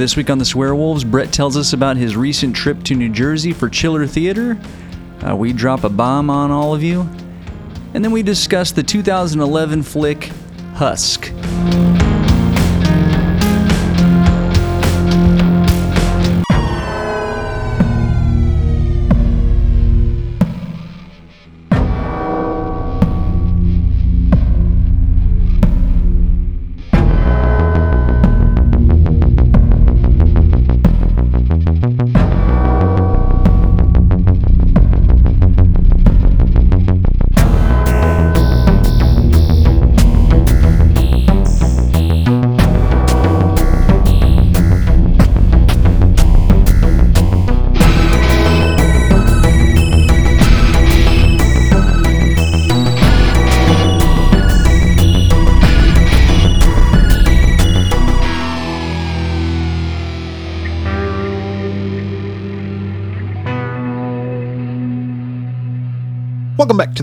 This week on the Swearwolves, Bret tells us about his recent trip to New Jersey for Chiller Theatre. Uh, we drop a bomb on all of you. And then we discuss the 2011 flick Husk.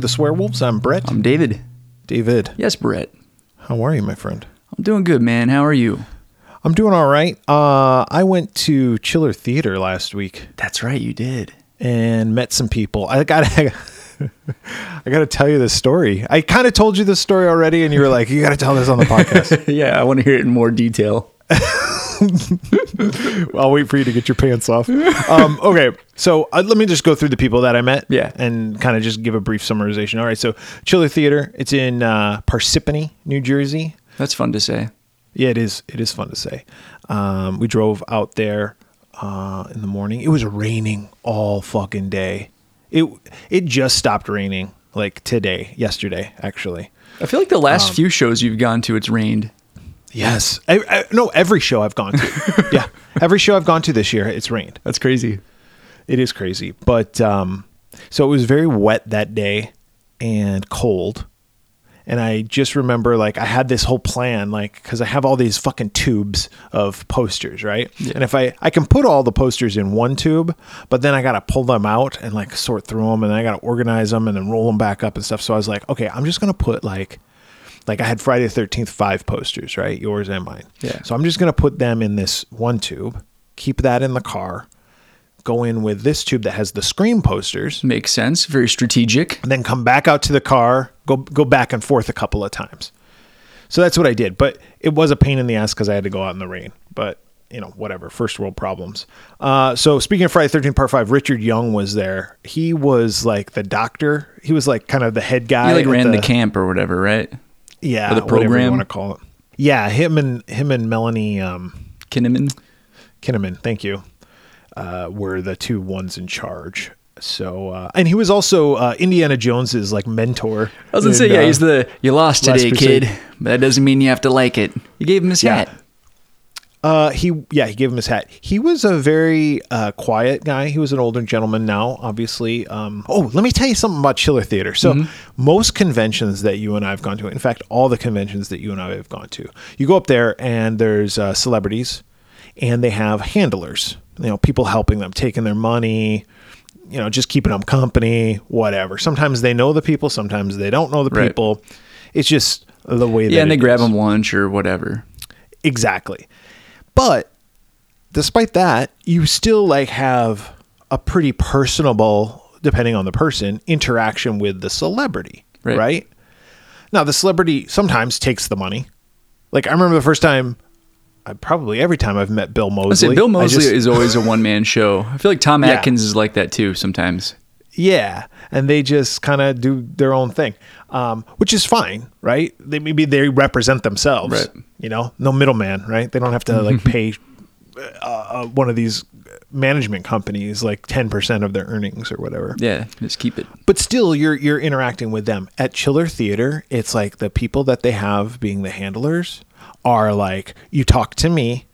The Swearwolves. I'm Bret. I'm David. David. Yes, Bret. How are you, my friend? I'm doing good, man. How are you? I'm doing all right. Uh, I went to Chiller Theatre last week That's right, you did. and met some people. I got I got to tell you this story. I kind of told you this story already, and you were like, "You got to tell this on the podcast." yeah, I want to hear it in more detail. I'll wait for you to get your pants off. Um, okay, so uh, let me just go through the people that I met, Yeah. and kind of just give a brief summarization. All right, so Chiller Theatre, it's in uh, Parsippany, New Jersey. That's fun to say. Yeah, it is. It is fun to say. Um, we drove out there uh, in the morning. It was raining all fucking day. It it just stopped raining like today, yesterday, actually. I feel like the last few shows you've gone to, it's rained. Yes. I, I, no, every show I've gone to. yeah, every show I've gone to this year, it's rained. That's crazy. It is crazy, but um, so it was very wet that day and cold. And I just remember like I had this whole plan, like because I have all these fucking tubes of posters, right? And if I I can put all the posters in one tube, but then I got to pull them out and like sort through them, and then I got to organize them and then roll them back up and stuff. So I was like, okay, I'm just gonna put like like I had Friday the Thirteenth five posters, right? Yours and mine. Yeah. So I'm just gonna put them in this one tube, keep that in the car, go in with this tube that has the Scream posters, Makes sense. Very strategic. and then come back out to the car, go go back and forth a couple of times. So that's what I did, but it was a pain in the ass because I had to go out in the rain. But you know, whatever, first world problems. Uh, so speaking of Friday Thirteenth Part Five, Richard Young was there. He was like the doctor. He was like kind of the head guy. You like ran the, camp or whatever, right? Yeah, the whatever you want to call it. Yeah, him and him and Melanie um, Kinnaman. Kinnaman, thank you, uh, were the two ones in charge. So, uh, and he was also uh, Indiana Jones's like mentor. I was gonna say, yeah, uh, he's the you lost today, kid. But that doesn't mean you have to like it. You gave him his Yeah. hat. Uh, he yeah, he gave him his hat. He was a very uh, quiet guy. He was an older gentleman now, obviously. Um, oh, let me tell you something about Chiller Theatre. So most conventions that you and I have gone to, in fact, all the conventions that you and I have gone to, you go up there and there's uh, celebrities, and they have handlers. You know, people helping them, taking their money. You know, just keeping them company, whatever. Sometimes they know the people, sometimes they don't know the Right. people. It's just the way Yeah, and they it grab them lunch or whatever. Exactly. But despite that, you still like have a pretty personable, depending on the person, interaction with the celebrity. Right. Right. Now the celebrity sometimes takes the money. Like I remember the first time I probably every time I've met Bill Moseley. Bill Moseley just- is always a one man show. I feel like Tom Yeah. Atkins is like that too sometimes. Yeah, and they just kind of do their own thing, um, which is fine, right? They maybe they represent themselves, Right. You know, no middleman, right? They don't have to like pay uh, one of these management companies like ten percent of their earnings or whatever. Yeah, just keep it. But still, you're you're interacting with them at Chiller Theatre. It's like the people that they have being the handlers are like you talk to me.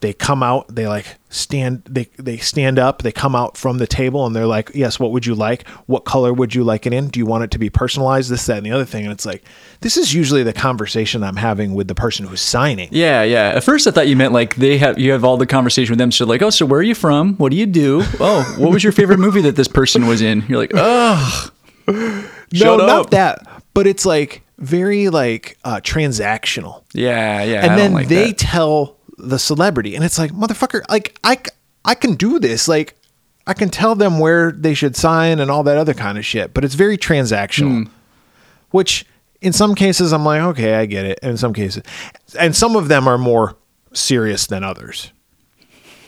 They come out. They like stand. They they stand up. They come out from the table and they're like, "Yes, what would you like? What color would you like it in? Do you want it to be personalized? This, that, and the other thing." And it's like, this is usually the conversation I'm having with the person who's signing. Yeah, yeah. At first, I thought you meant like they have you have all the conversation with them. So like, oh, so where are you from? What do you do? Oh, what was your favorite movie that this person was in? You're like, oh, no, shut not that. But it's like very like uh, transactional. yeah, yeah. And then like they that. tell the celebrity, and it's like motherfucker, like I, I can do this, like I can tell them where they should sign and all that other kind of shit, but it's very transactional, which in some cases I'm like, okay, I get it, and in some cases, and some of them are more serious than others.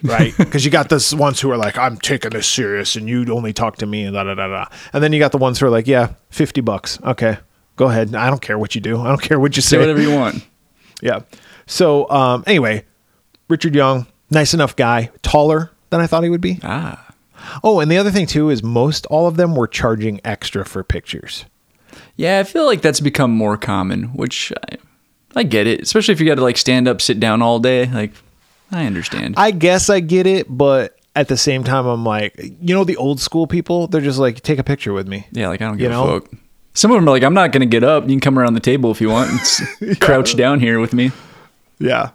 Right, because you got this ones who are like, "I'm taking this serious, and you only talk to me," and da da da da. And then you got the ones who are like, "Yeah, fifty bucks, okay, go ahead. I don't care what you do. I don't care what you say. Say whatever you want. Yeah. So um, anyway, Richard Young, nice enough guy, taller than I thought he would be. Ah. Oh, and the other thing too is most all of them were charging extra for pictures. Yeah, I feel like that's become more common, which I, I get it, especially if you got to like stand up, sit down all day. Like, I understand. I guess I get it, but at the same time, I'm like, you know, the old school people, they're just like, take a picture with me. yeah, like I don't You give know? a fuck. Some of them are like, I'm not gonna get up. You can come around the table if you want. and Crouch down here with me. Yeah.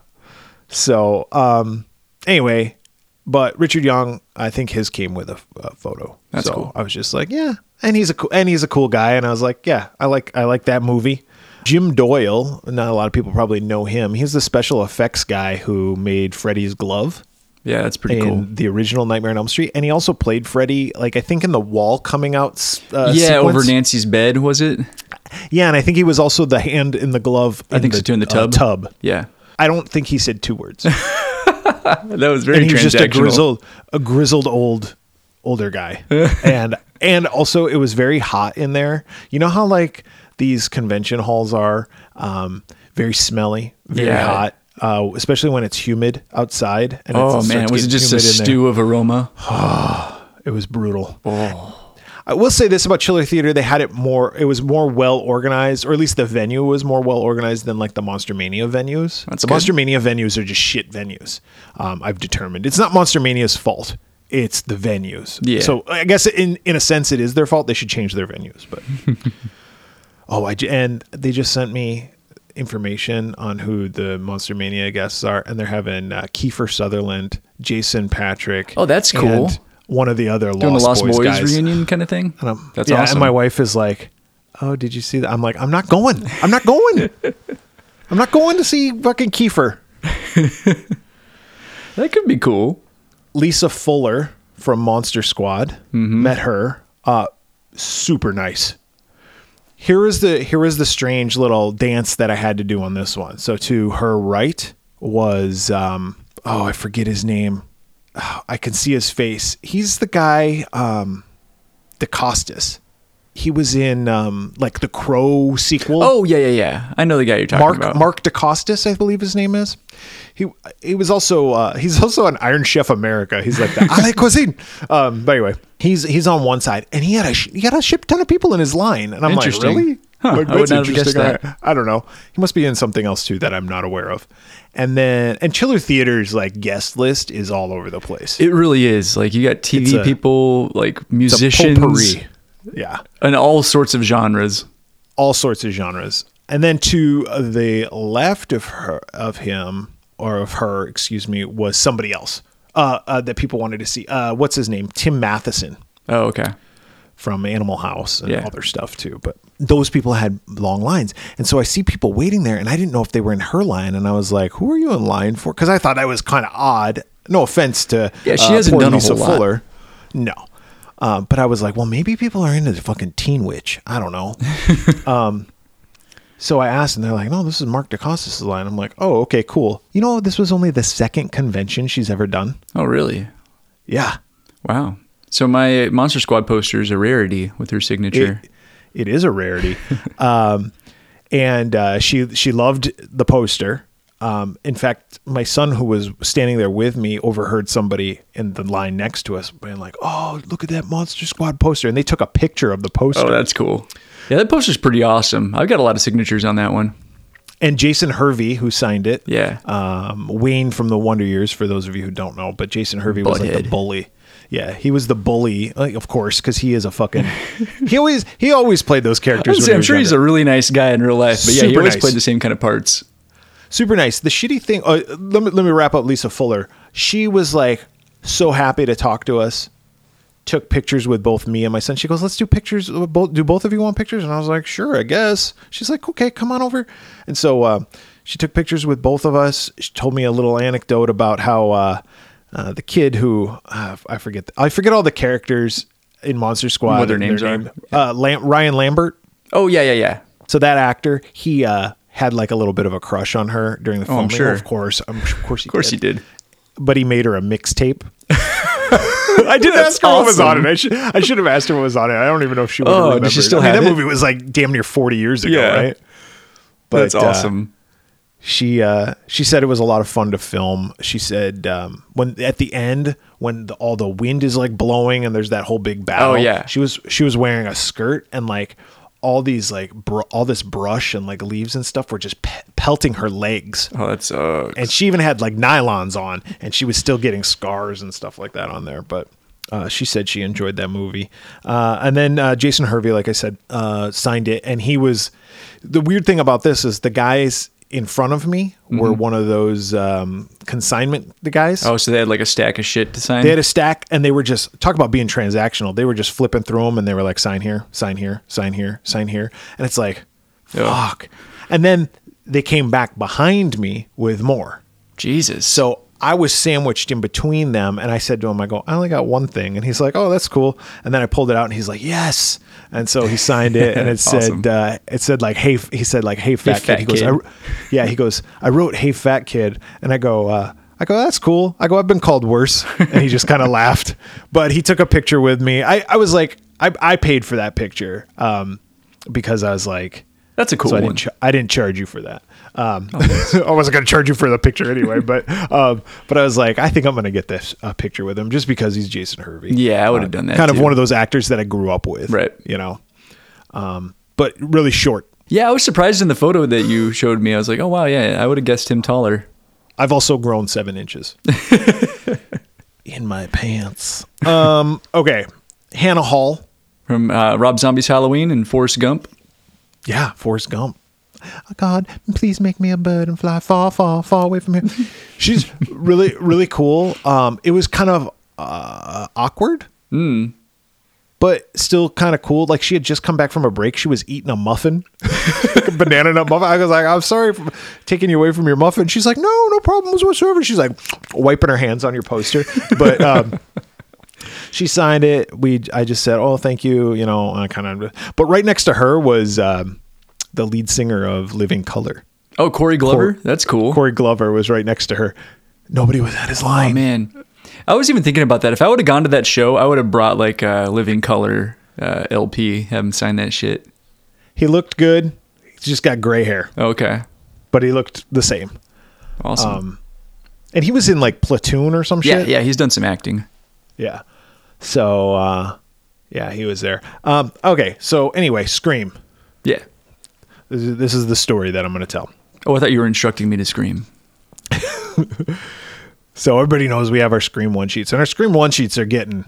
So, um, anyway, but Richard Young, I think his came with a, a photo. That's so cool. I was just like, yeah, and he's a cool, and he's a cool guy, and I was like, yeah, I like I like that movie. Jim Doyle, not a lot of people probably know him. He's the special effects guy who made Freddy's glove Yeah, that's pretty in cool. the original Nightmare on Elm Street, and he also played Freddy, like I think in the wall coming out. Uh, yeah, sequence. over Nancy's bed was it? Yeah, and I think he was also the hand in the glove. I think so too in the uh, tub. tub. Yeah, I don't think he said two words. that was very and he was just a grizzled, a grizzled old, older guy, and and also it was very hot in there. You know how like these convention halls are, um, very smelly, very Yeah. hot, uh, especially when it's humid outside. And Oh it man, starts was it just a in there. stew of aroma? It was brutal. I will say this about Chiller Theatre: they had it more. It was more well organized, or at least the venue was more well organized than like the Monster Mania venues. That's the good. Monster Mania venues are just shit venues. Um, I've determined it's not Monster Mania's fault. It's the venues. Yeah. So I guess in in a sense it is their fault. They should change their venues. But oh, I and they just sent me information on who the Monster Mania guests are, and they're having uh, Kiefer Sutherland, Jason Patric. Oh, that's cool. One of the other Doing the Lost Boys, guys. reunion kind of thing. And I'm- That's yeah, awesome. And my wife is like, "Oh, did you see that?" I'm like, "I'm not going. I'm not going. I'm not going to see fucking Kiefer." that could be cool. Lisa Fuller from Monster Squad Mm-hmm. met her. Uh, super nice. Here is the here is the strange little dance that I had to do on this one. So to her right was um, oh I forget his name. Oh, I can see his face. He's the guy um, Dacascos. He was in um, like the Crow sequel. Oh yeah, yeah, yeah. I know the guy you're talking Mark about. Mark Dacascos, I believe his name is. He he was also uh, he's also on Iron Chef America. He's like the Allez Cuisine. Um, but anyway, he's he's on one side, and he had a he had a ship ton of people in his line, and I'm like, really? Huh, Like, I would that's have guessed interesting. I, I don't know. He must be in something else too that I'm not aware of. And then and Chiller Theatre's like guest list is all over the place. It really is. Like you got TV a- people, like musicians. Yeah. and all sorts of genres. all sorts of genres. And then to the left of her, of him or of her, excuse me, was somebody else uh, uh, that people wanted to see. Uh, what's his name? Tim Matheson Oh, okay. From Animal House and Yeah. other stuff too. But those people had long lines, and so I see people waiting there, and I didn't know if they were in her line, and I was like, "Who are you in line for?" Because I thought that was kind of odd. No offense to Yeah, she uh, hasn't done a Lisa whole lot. No. Um, but I was like, well, maybe people are into the fucking Teen Witch. I don't know. um, so I asked, and they're like, no, this is Mark Dacascos' line. I'm like, oh, okay, cool. You know, this was only the second convention she's ever done. Oh, really? Yeah. Wow. So my Monster Squad poster is a rarity with her signature. It, it is a rarity. um, and uh, she she loved the poster. Um, in fact, my son, who was standing there with me, overheard somebody in the line next to us being like, "Oh, look at that Monster Squad poster!" And they took a picture of the poster. oh, that's cool. Yeah, that poster's pretty awesome. I've got a lot of signatures on that one. and Jason Hervey, who signed it. Yeah. Um, Wayne from the Wonder Years, for those of you who don't know, but Jason Hervey was like the bully. Yeah, he was the bully, like, of course, because he is a fucking. he always he always played those characters. he I'm sure he's a really nice guy in real life, but yeah, he always nice. played the same kind of parts. super nice. The shitty thing. Uh, let me let me wrap up. Lisa Fuller. She was like so happy to talk to us. Took pictures with both me and my son. She goes, "Let's do pictures. Both do both of you want pictures?" And I was like, "Sure, I guess." She's like, "Okay, come on over." And so uh, she took pictures with both of us. She told me a little anecdote about how uh, uh, the kid who uh, I forget the, I forget all the characters in Monster Squad. What their names are. Uh, Lam- Ryan Lambert. Oh yeah, yeah, yeah. So that actor, he uh, had like a little bit of a crush on her during the Oh, I'm sure. Of course, I'm, of course, he Of course did. he did. But he made her a mixtape. I didn't That's ask her what was on it. I should I should have asked her what was on it. I don't even know if she would Oh, did she still I mean, have that it? movie was like damn near 40 years ago, Yeah. right? That's uh, awesome. She uh she said it was a lot of fun to film she said um when at the end when the, all the wind is like blowing and there's that whole big battle Oh, yeah. she was she was wearing a skirt and like all these like br- all this brush and like leaves and stuff were just pe- pelting her legs oh, that sucks. and she even had like nylons on and she was still getting scars and stuff like that on there but uh, she said she enjoyed that movie uh, and then uh, jason hervey like i said uh, signed it and he was the weird thing about this is the guys in front of me were one of those um, consignment the guys oh, so they had like a stack of shit to sign. they had a stack and they were just talk about being transactional they were just flipping through them and they were like sign here sign here sign here sign here and it's like fuck and then they came back behind me with more Jesus. so I was sandwiched in between them, and I said to him, "I go, I only got one thing," and he's like, "Oh, that's cool." And then I pulled it out, and he's like, "Yes!" And so he signed it, and it Awesome. said, uh, "It said like, hey," he said like, "Hey, fat kid." fat he goes, kid. I, "Yeah," he goes, "I wrote, hey, fat kid," and I go, uh, "I go, that's cool." I go, "I've been called worse," and he just kind of laughed, but he took a picture with me. I, I was like, I, I paid for that picture, um, because I was like. That's a cool so I one. didn't, ch- I didn't charge you for that. Um, I wasn't going to charge you for the picture anyway, but um, but I was like, I think I'm going to get this uh, picture with him just because he's Jason Hervey. Yeah, I would've Uh, done that Kind of one of those actors that I grew up with, Right. You know, um, but really short. yeah, I was surprised in the photo that you showed me. I was like, oh wow, yeah, I would have guessed him taller. I've also grown seven inches in my pants. Um, okay, Hannah Hall. From uh, Rob Zombie's Halloween and Forrest Gump. Yeah, Forrest Gump. Oh God, please make me a bird and fly far, far, far away from here. She's really, really cool. Um, it was kind of uh, awkward, but still kind of cool. Like she had just come back from a break. She was eating a muffin, like a banana nut muffin. I was like, I'm sorry for taking you away from your muffin. She's like, No, no problems whatsoever. She's like wiping her hands on your poster, but. Um, she signed it. We, I just said, "Oh, thank you," you know, I kind of. But right next to her was um, the lead singer of Living Colour. Oh, Corey Glover. Cor- That's cool. Corey Glover was right next to her. Nobody was at his oh line. man, I was even thinking about that. If I would have gone to that show, I would have brought like a Living Colour uh, LP, have him sign that shit. He looked good. He's just got gray hair, Okay, but he looked the same. awesome. Um, And he was in like Platoon or some yeah, shit. yeah, he's done some acting. Yeah. So, uh, yeah, he was there. Um, okay. So anyway, Scream. Yeah. This is, this is the story that I'm going to tell. Oh, I thought you were instructing me to scream. So everybody knows we have our Scream one sheets, and our Scream one sheets are getting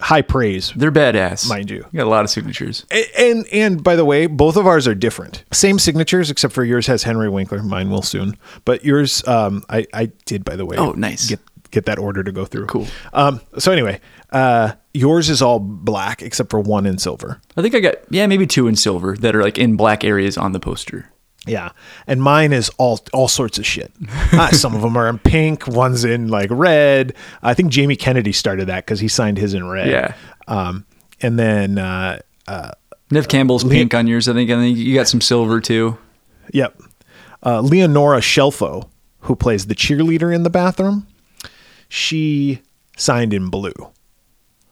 high praise. They're badass, Mind you. got a lot of signatures. A- And and by the way, both of ours are different. Same signatures, except for yours has Henry Winkler. Mine will soon, but yours, um, I I did by the way. Oh, nice. Get get that order to go through. Cool. Um. So anyway, uh, yours is all black except for one in silver. I think I got yeah, maybe two in silver that are like in black areas on the poster. Yeah, and mine is all all sorts of shit. uh, some of them are in pink. One's in like red. I think Jamie Kennedy started that because he signed his in red. Yeah. Um, and then uh, Neve Campbell's pink on yours. I think. I think you got some silver too. Yep. Uh, Leonora Scelfo, who plays the cheerleader in the bathroom, she signed in blue.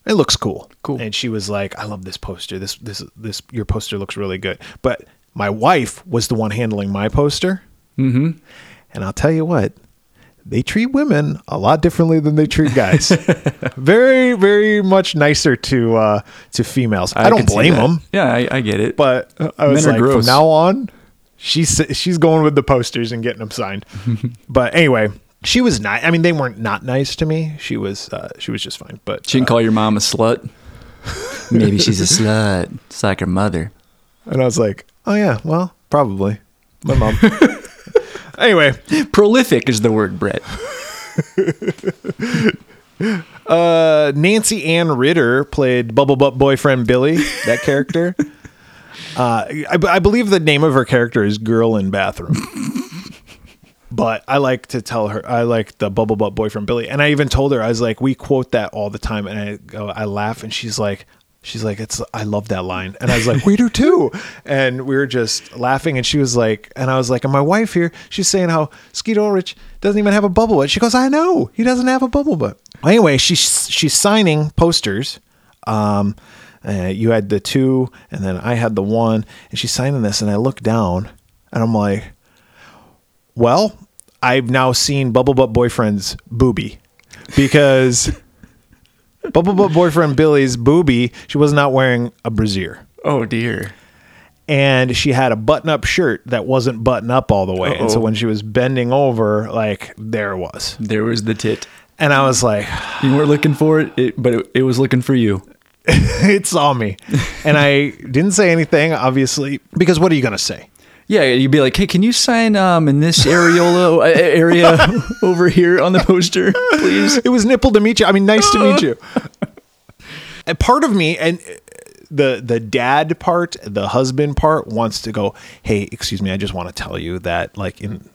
It looks cool. Cool. And she was like, "I love this poster. This this this your poster looks really good." But my wife was the one handling my poster. Mm-hmm. And I'll tell you what, they treat women a lot differently than they treat guys. very very much nicer to uh, to females. I, don't blame them Yeah, I, I get it. but I was Men like, from now on, she's she's going with the posters and getting them signed. but anyway, she was nice. I mean, they weren't not nice to me. She was uh, she was just fine. But she can call your mom a slut. Maybe she's a slut. It's like her mother. uh, and I was like, oh yeah, well, probably my mom. anyway, Prolific is the word, Bret. uh, Nancy Anne Ridder played Bubble Butt boyfriend Billy. That character. Uh, I, I believe the name of her character is Girl in Bathroom. But I like to tell her I like the bubble butt boyfriend Billy, and I even told her I was like, we quote that all the time, and I go, I laugh, and she's like, she's like, it's I love that line, and I was like, we do too, and we were just laughing, and she was like, and I was like, and my wife here, she's saying how Skeet Ulrich doesn't even have a bubble butt. She goes, I know he doesn't have a bubble butt. Anyway, she's she's signing posters. Um, uh, you had the two, and then I had the one, and she's signing this, and I look down, and I'm like, well, I've now seen Bubble Butt Boyfriend's booby because Bubble Butt Boyfriend Billy's booby, she was not wearing a brassiere. Oh dear. And she had a button up shirt that wasn't button up all the way. And so when she was bending over, like, there it was. There was the tit. And I was like, You weren't looking for it, it but it, it was looking for you. it saw me. And I didn't say anything, obviously, because what are you going to say? Yeah, you'd be like, "Hey, can you sign um in this areola uh, area over here on the poster, please?" It was nipple to meet you. I mean, nice to meet you. And part of me and the the dad part, the husband part wants to go, "Hey, excuse me, I just want to tell you that like in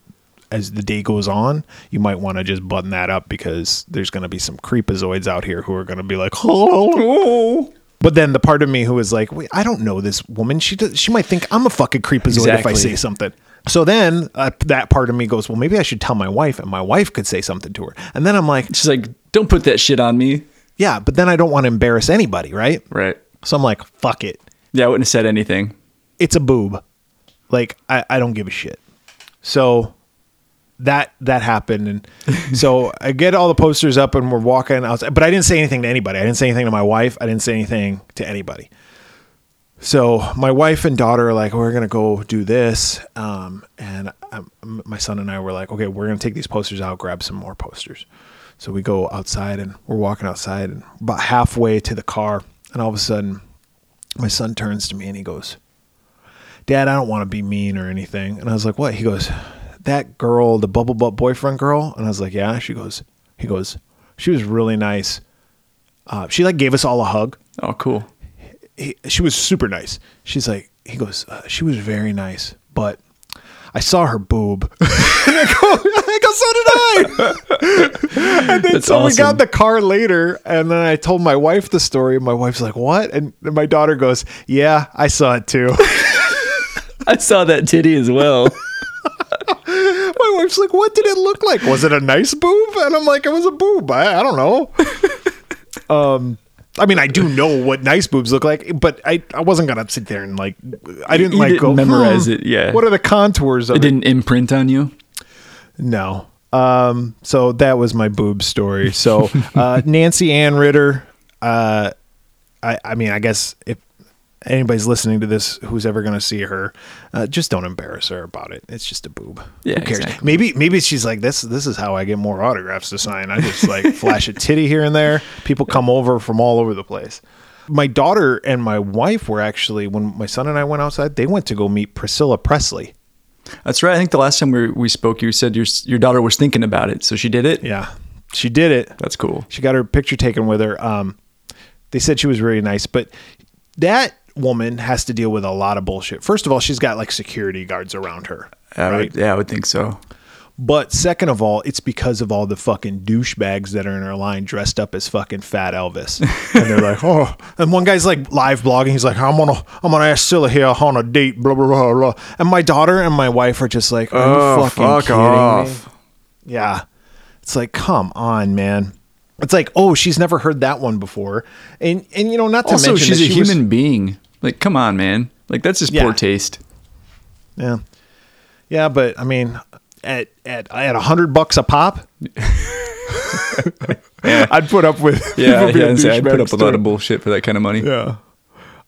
as the day goes on, you might want to just button that up because there's going to be some creepazoids out here who are going to be like, "Oh." But then the part of me who is like, "Wait, I don't know this woman. She does, she might think I'm a fucking creepazoid if I say something." So then uh, that part of me goes, "Well, maybe I should tell my wife and my wife could say something to her." And then I'm like, She's like, "Don't put that shit on me." yeah, but then I don't want to embarrass anybody, right? Right. So I'm like, fuck it. Yeah, I wouldn't have said anything. It's a boob. Like I, I don't give a shit. So that that happened and so I get all the posters up and we're walking outside. But I didn't say anything to anybody. I didn't say anything to my wife. I didn't say anything to anybody. So my wife and daughter are like, we're gonna go do this, um, and um, my son and I were like, okay, we're gonna take these posters out, grab some more posters. So we go outside and we're walking outside and about halfway to the car, and all of a sudden, my son turns to me and he goes, "Dad, I don't want to be mean or anything." And I was like, "What?" He goes, "That girl, the bubble butt boyfriend girl." And I was like, "Yeah." She goes, "He goes, she was really nice. Uh, she like gave us all a hug." Oh, cool. he, she was super nice. She's like, he goes, uh, she was very nice, but I saw her boob. and I go, I go, so did I. and then That's so we got awesome. the car later, and then I told my wife the story. And my wife's like, what? And my daughter goes, yeah, I saw it too. I saw that titty as well. My wife's like, what did it look like? Was it a nice boob? And I'm like, it was a boob. I, I don't know. um. I mean, I do know what nice boobs look like, but I, I wasn't gonna sit there and like I didn't You like didn't go memorize "Hmm, it, yeah. What are the contours of It didn't imprint on you. No. Um, so that was my boob story. So uh, Nancy Anne Ridder, uh, I, I mean, I guess if anybody's listening to this who's ever going to see her, uh, just don't embarrass her about it. It's just a boob. Yeah, Who cares? exactly. Maybe maybe she's like this. This is how I get more autographs to sign. I just like flash a titty here and there. People come over from all over the place. My daughter and my wife were actually when my son and I went outside. They went to go meet Priscilla Presley. That's right. I think the last time we, we spoke, you said your your daughter was thinking about it, so she did it. Yeah, she did it. That's cool. She got her picture taken with her. Um, they said she was really nice, but that woman has to deal with a lot of bullshit. First of all, she's got like security guards around her, I right? would, yeah, I would think so. But second of all, it's because of all the fucking douchebags that are in her line dressed up as fucking Fat Elvis, and they're like, oh. And one guy's like live blogging. He's like, I'm gonna, I'm gonna ask Scylla here on a date, blah blah blah blah. And my daughter and my wife are just like, are Oh, you fucking fuck kidding off. me? Yeah. It's like, come on, man. It's like, oh, she's never heard that one before. And and you know, not to Also, mention she's a she was- human being. Like, come on, man. Like, that's just Yeah. poor taste. yeah. Yeah, but I mean, at at at a hundred bucks a pop, I'd put up with Yeah, yeah I'd put up a lot of bullshit for that kind of money. Yeah.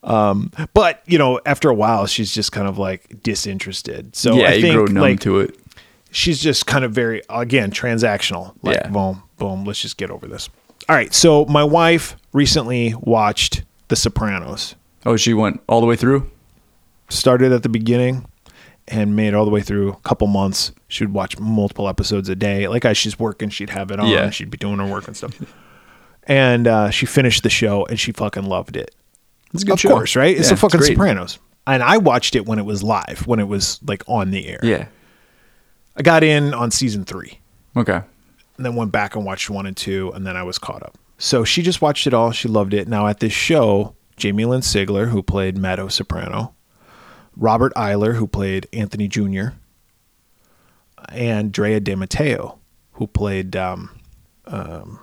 Um, but you know, after a while, she's just kind of like disinterested. So yeah, I you think grow numb like to it. she's just kind of very again transactional. Like Yeah. boom, boom. Let's just get over this. All right. So my wife recently watched The Sopranos. Oh, she went all the way through. Started at the beginning and made all the way through a couple months. She would watch multiple episodes a day. Like as she's working, she'd have it on. Yeah. She'd be doing her work and stuff. and uh, she finished the show and she fucking loved it. It's a good of show. course, right? It's Yeah, the fucking great. Sopranos. And I watched it when it was live, when it was like on the air. Yeah. I got in on season three Okay. and then went back and watched one and two, and then I was caught up. So she just watched it all. She loved it. Now at this show, Jamie Lynn Sigler, who played Meadow Soprano, Robert Iler, who played Anthony Jr., and Drea De Matteo, who played um, um,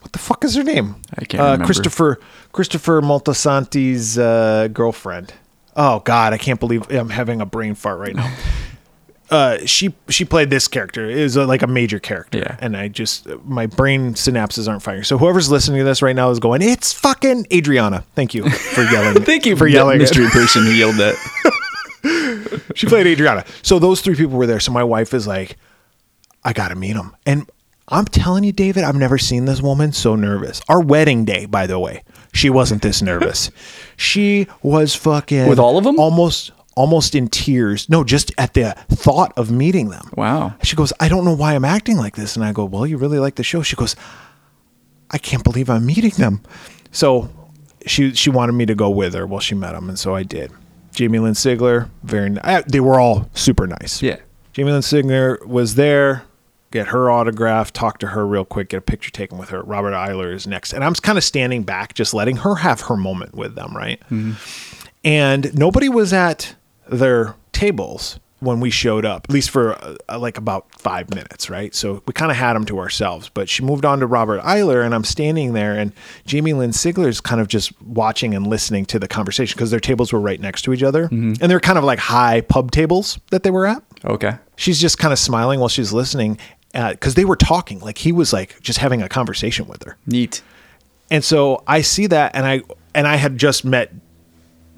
what the fuck is her name? I can't uh, remember. Christopher Christopher Moltisanti's uh, girlfriend. Oh God, I can't believe I'm having a brain fart right now. uh, she she played this character. It was uh, like a major character, Yeah. and I just my brain synapses aren't firing. So whoever's listening to this right now is going, "It's fucking Adriana." Thank you for yelling. Thank you for yelling. mystery person who yelled that. she played Adriana. So those three people were there. So my wife is like, I got to meet him. And I'm telling you, David, I've never seen this woman so nervous. Our wedding day, by the way, she wasn't this nervous. she was fucking With all of them almost almost in tears. No, just at the thought of meeting them. Wow. She goes, I don't know why I'm acting like this. And I go, Well, you really like the show. She goes, I can't believe I'm meeting them. So she she wanted me to go with her. Well, she met them, and so I did. Jamie Lynn Sigler, very. They were all super nice. Yeah. Jamie Lynn Sigler was there. Get her autograph, talk to her real quick, get a picture taken with her. Robert Iler is next. And I'm kind of standing back, just letting her have her moment with them, right? Mm-hmm. And nobody was at their tables when we showed up, at least for uh, uh like about five minutes, right? So we kind of had them to ourselves. But she moved on to Robert Iler, and I'm standing there, and Jamie Lynn Sigler is kind of just watching and listening to the conversation because their tables were right next to each other. Mm-hmm. And they're kind of like high pub tables that they were at Okay. she's just kind of smiling while she's listening uh, because they were talking like he was like just having a conversation with her Neat. and so i see that and i and i had just met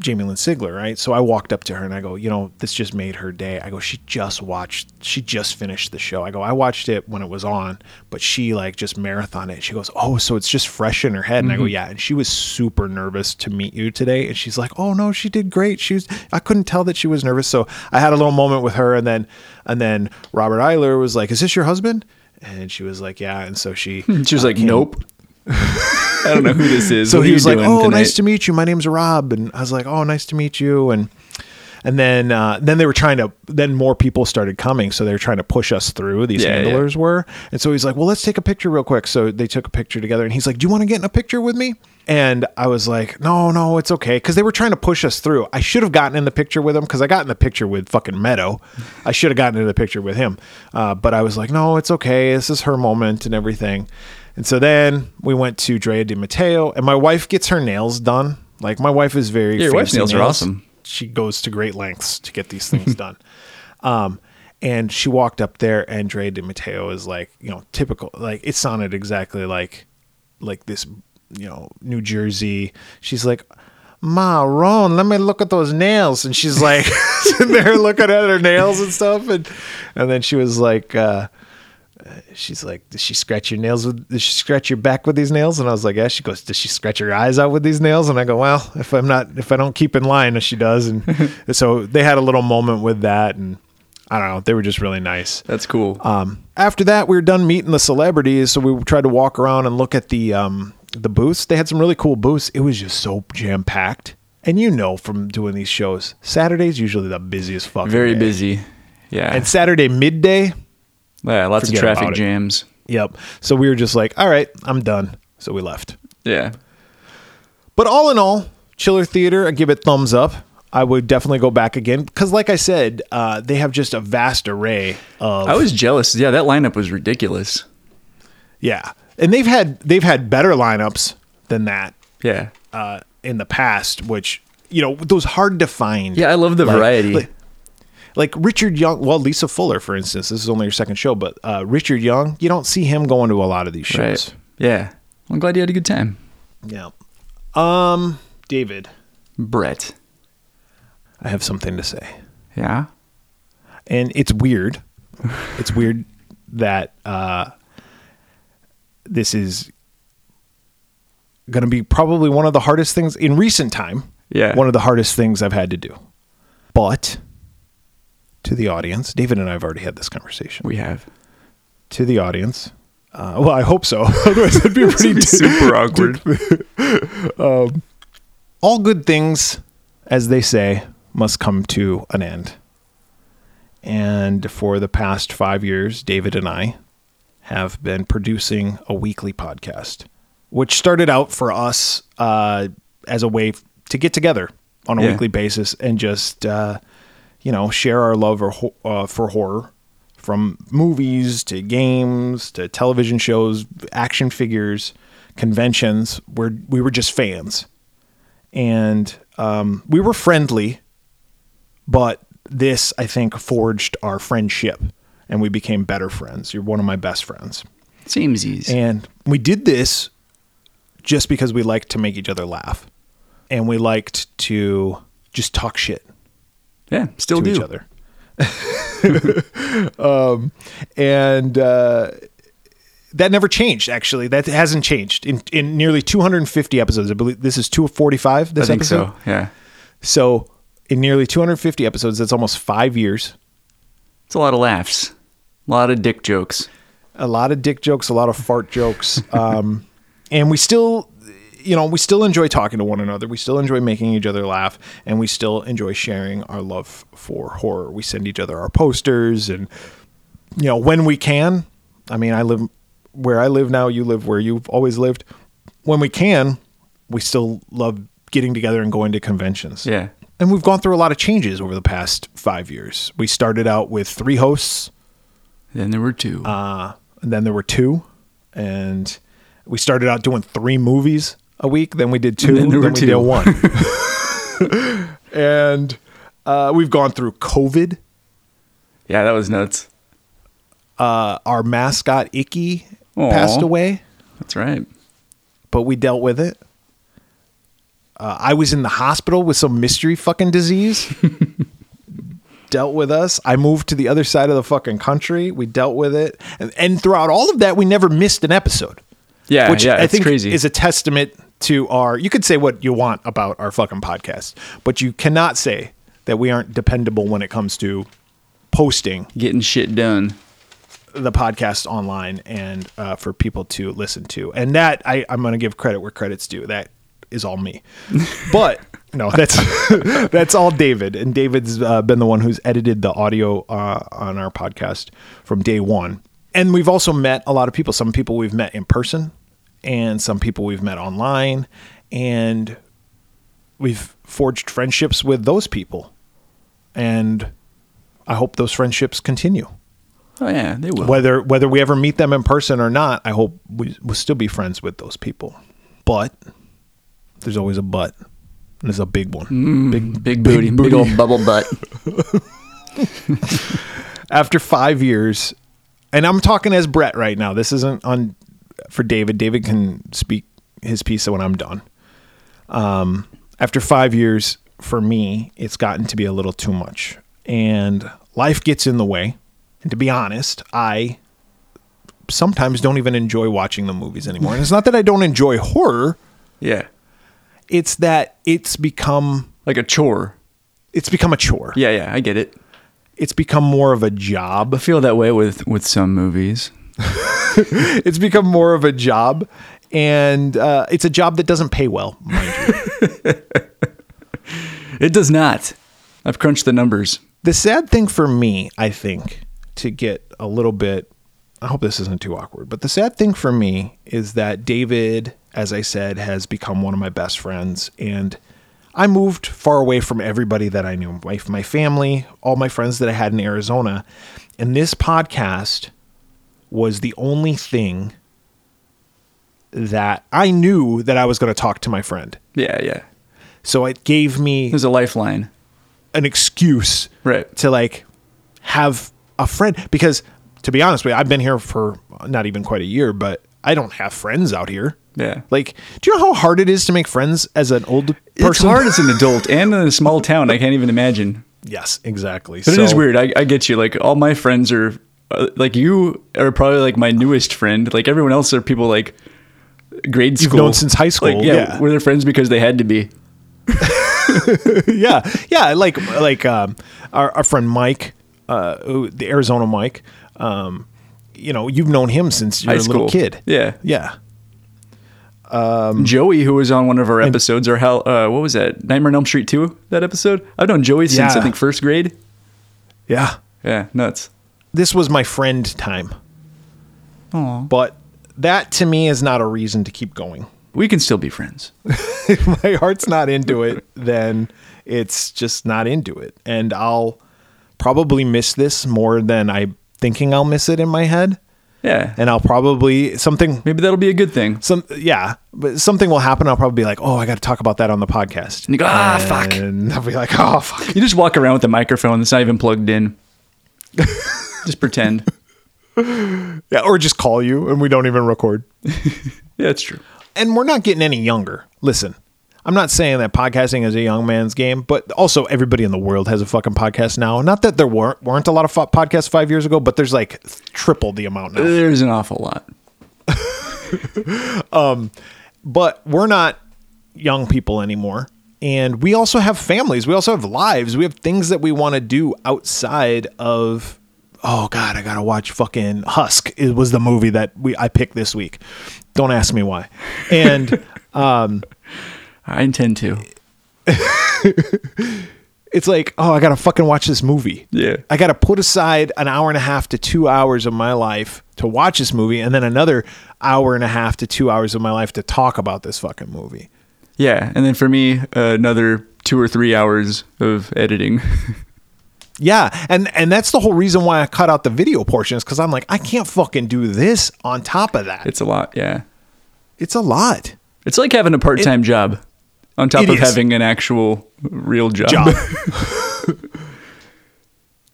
jamie lynn sigler right? So i walked up to her and i go you know this just made her day. I go she just watched she just finished the show. I go i watched it when it was on but she like just marathon it. She goes oh so it's just fresh in her head. And i go yeah. And she was super nervous to meet you today. And she's like oh no she did great. She was i couldn't tell that she was nervous. So i had a little moment with her and then and then robert iler was like is this your husband? And she was like yeah. And so she She was uh, like, came- nope. I don't know who this is. so What he was like, "Oh, tonight?" nice to meet you. My name's Rob." And I was like, "Oh, nice to meet you." And and then uh, then they were trying to then more people started coming, so they were trying to push us through. These Yeah, yeah. handlers were, and so he's like, "Well, let's take a picture real quick." So they took a picture together, and he's like, "Do you want to get in a picture with me?" And I was like, "No, no, it's okay," because they were trying to push us through. I should have gotten in the picture with him because I got in the picture with fucking Meadow. I should have gotten in the picture with him, uh, but I was like, "No, it's okay. This is her moment and everything." And so then we went to Drea de Matteo, and my wife gets her nails done. Like my wife is very Yeah, your wife's fancy nails are awesome. She goes to great lengths to get these things done. Um, and she walked up there, and Drea de Matteo is like, you know, typical. Like it sounded exactly like, like this, you know, New Jersey. She's like. Ma, Ron, let me look at those nails. And she's like sitting there looking at her nails and stuff. And and then she was like, uh, she's like, does she scratch your nails with, does she scratch your back with these nails? And I was like, yeah. She goes, does she scratch your eyes out with these nails? And I go, well, if I'm not, if I don't keep in line, as she does. And so they had a little moment with that. And I don't know, they were just really nice. That's cool. Um, after that, we were done meeting the celebrities. So we tried to walk around and look at the, um, the booths. They had some really cool booths. It was just so jam packed. And you know, from doing these shows, Saturday's usually the busiest fucking Very day. busy. Yeah. And Saturday midday, yeah, lots of traffic about it. jams. Yep. So we were just like, all right, I'm done. So we left. Yeah. But all in all, Chiller Theatre, I give it thumbs up. I would definitely go back again because, like I said, uh, they have just a vast array of. I was jealous. Yeah, that lineup was ridiculous. yeah, and they've had they've had better lineups than that Yeah. uh, in the past, which you know those hard to find. Yeah, I love the Like- variety. Like, like Richard Young, well, Lisa Fuller, for instance. This is only your second show, but uh, Richard Young, you don't see him going to a lot of these shows. right. Yeah. I'm glad you had a good time. Yeah. Um, David, Bret. I have something to say. Yeah. and it's weird. it's weird that uh, this is going to be probably one of the hardest things in recent time. Yeah. one of the hardest things I've had to do. But to the audience, David and I have already had this conversation. We have. To the audience, uh, well, I hope so. Otherwise, it'd be pretty be super awkward. all good things, as they say, must come to an end. And for the past five years, David and I have been producing a weekly podcast, which started out for us uh, as a way to get together on a Yeah. weekly basis and just, uh, you know, share our love or, uh, for horror from movies to games to television shows, action figures, conventions, where we were just fans. And um, we were friendly, but this, I think, forged our friendship and we became better friends. You're one of my best friends. Seems easy. And we did this just because we liked to make each other laugh and we liked to just talk shit yeah, still to do. each other. um, and uh, that never changed. Actually, that hasn't changed in in nearly 250 episodes. I believe this is 245. I This think episode. so. Yeah. So in nearly 250 episodes, that's almost five years. It's a lot of laughs. A lot of dick jokes. A lot of dick jokes, a lot of fart jokes, um, and we still, you know, we still enjoy talking to one another. We still enjoy making each other laugh, and we still enjoy sharing our love for horror. We send each other our posters, and you know, when we can. I mean, I live where I live now. You live where you've always lived. When we can, we still love getting together and going to conventions. Yeah. And we've gone through a lot of changes over the past five years. We started out with three hosts, Then there were two. uh, and then there were two, and we started out doing three movies a week. Then we did two. and then were we two. did one. and uh, we've gone through COVID. yeah, that was nuts. Uh, our mascot Icky Aw. passed away, That's right. but we dealt with it. Uh, I was in the hospital with some mystery fucking disease. dealt with us. I moved to the other side of the fucking country. We dealt with it, and, and throughout all of that, we never missed an episode. Yeah, which yeah, I think crazy. is a testament to our. You could say what you want about our fucking podcast, but you cannot say that we aren't dependable when it comes to posting Getting shit done. the podcast online and uh, for people to listen to. And that I, I'm going to give credit where credit's due. That is all me. but no, that's that's all David. And David's uh, been the one who's edited the audio uh, on our podcast from day one. And we've also met a lot of people. Some people we've met in person, and some people we've met online, and we've forged friendships with those people. And I hope those friendships continue Oh yeah, they will. whether whether we ever meet them in person or not, I hope we will still be friends with those people. But there's always a but. And there's a big one. Mm, big big booty, big, old bubble butt. After five years, and I'm talking as Bret right now. This isn't on for David. David can speak his piece when I'm done. Um, after five years, for me, it's gotten to be a little too much, and life gets in the way. And to be honest, I sometimes don't even enjoy watching the movies anymore. And it's not that I don't enjoy horror; yeah, it's that it's become like a chore. it's become a chore. Yeah, yeah, I get it. It's become more of a job. I feel that way with with some movies. it's become more of a job and uh, it's a job that doesn't pay well mind you. It does not. I've crunched the numbers. the sad thing for me i think to get a little bit i hope this isn't too awkward but the sad thing for me is that david as i said has become one of my best friends and i moved far away from everybody that i knew my, my family all my friends that i had in arizona and this podcast was the only thing that i knew that i was going to talk to my friend Yeah, yeah. so it gave me There's a lifeline. an excuse Right. to like have a friend because to be honest with you, I've been here for not even quite a year, but I don't have friends out here. Yeah. Like, do you know how hard it is to make friends as an old person? It's hard as an adult and in a small town. I can't even imagine. Yes, exactly. But it is weird. I, I get you. Like all my friends are uh, like you are probably like my newest friend. Like everyone else are people like grade school. You've known since high school, Like, yeah, yeah. we're their friends because they had to be. yeah, yeah. Like, like um, our, our friend Mike, uh, who, the Arizona Mike. Um, you know, you've known him since you're High a little kid. Yeah. yeah. Joey, who was on one of our episodes, or how uh, what was that? Nightmare on Elm Street two. That episode. I've known Joey since I think first grade. Yeah. Yeah, nuts. This was my friend time. Aw. But that to me is not a reason to keep going. We can still be friends. if my heart's not into it, then it's just not into it. And I'll probably miss this more than I'm thinking I'll miss it in my head. Yeah. And I'll probably something Maybe that'll be a good thing. some yeah, but something will happen. I'll probably be like, oh, I got to talk about that on the podcast. And you go, ah, fuck. And I'll be like, oh, fuck. You just walk around with a microphone that's not even plugged in. just pretend. Yeah, or just call you and we don't even record. Yeah, it's true. And we're not getting any younger. Listen, I'm not saying that podcasting is a young man's game, but also everybody in the world has a fucking podcast now. Not that there weren't weren't a lot of fo- podcasts five years ago, but there's like triple the amount now. There's an awful lot. Um but we're not young people anymore. And we also have families. We also have lives. We have things that we want to do outside of. Oh God, I gotta watch fucking Husk. It was the movie that we I picked this week. Don't ask me why. And um, I intend to. it's like, oh, I gotta fucking watch this movie. Yeah. I gotta put aside an hour and a half to two hours of my life to watch this movie, and then another hour and a half to two hours of my life to talk about this fucking movie. Yeah, and then for me, uh, another two or three hours of editing. Yeah, and and that's the whole reason why I cut out the video portions because I'm like, I can't fucking do this on top of that. it's a lot. Yeah, It's a lot. it's like having a part-time job on top of is. having an actual real job. Job.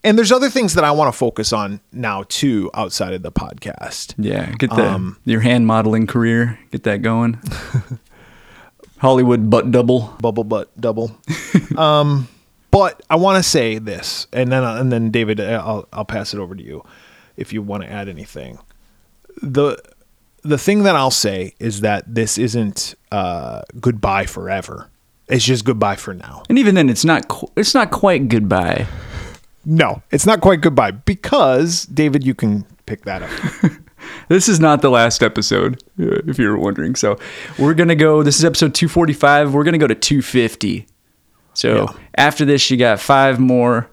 and there's other things that I want to focus on now too outside of the podcast. yeah, get the Um, your hand modeling career, get that going. Hollywood butt double. bubble butt double. um, but I want to say this, and then and then David, I'll I'll pass it over to you if you want to add anything. the The thing that I'll say is that this isn't uh, goodbye forever. It's just goodbye for now. And even then, it's not qu- it's not quite goodbye. No, it's not quite goodbye because David, you can pick that up. This is not the last episode, uh, if you were wondering. So we're gonna go. This is episode 245. We're gonna go to 250. So Yeah. after this, you got five more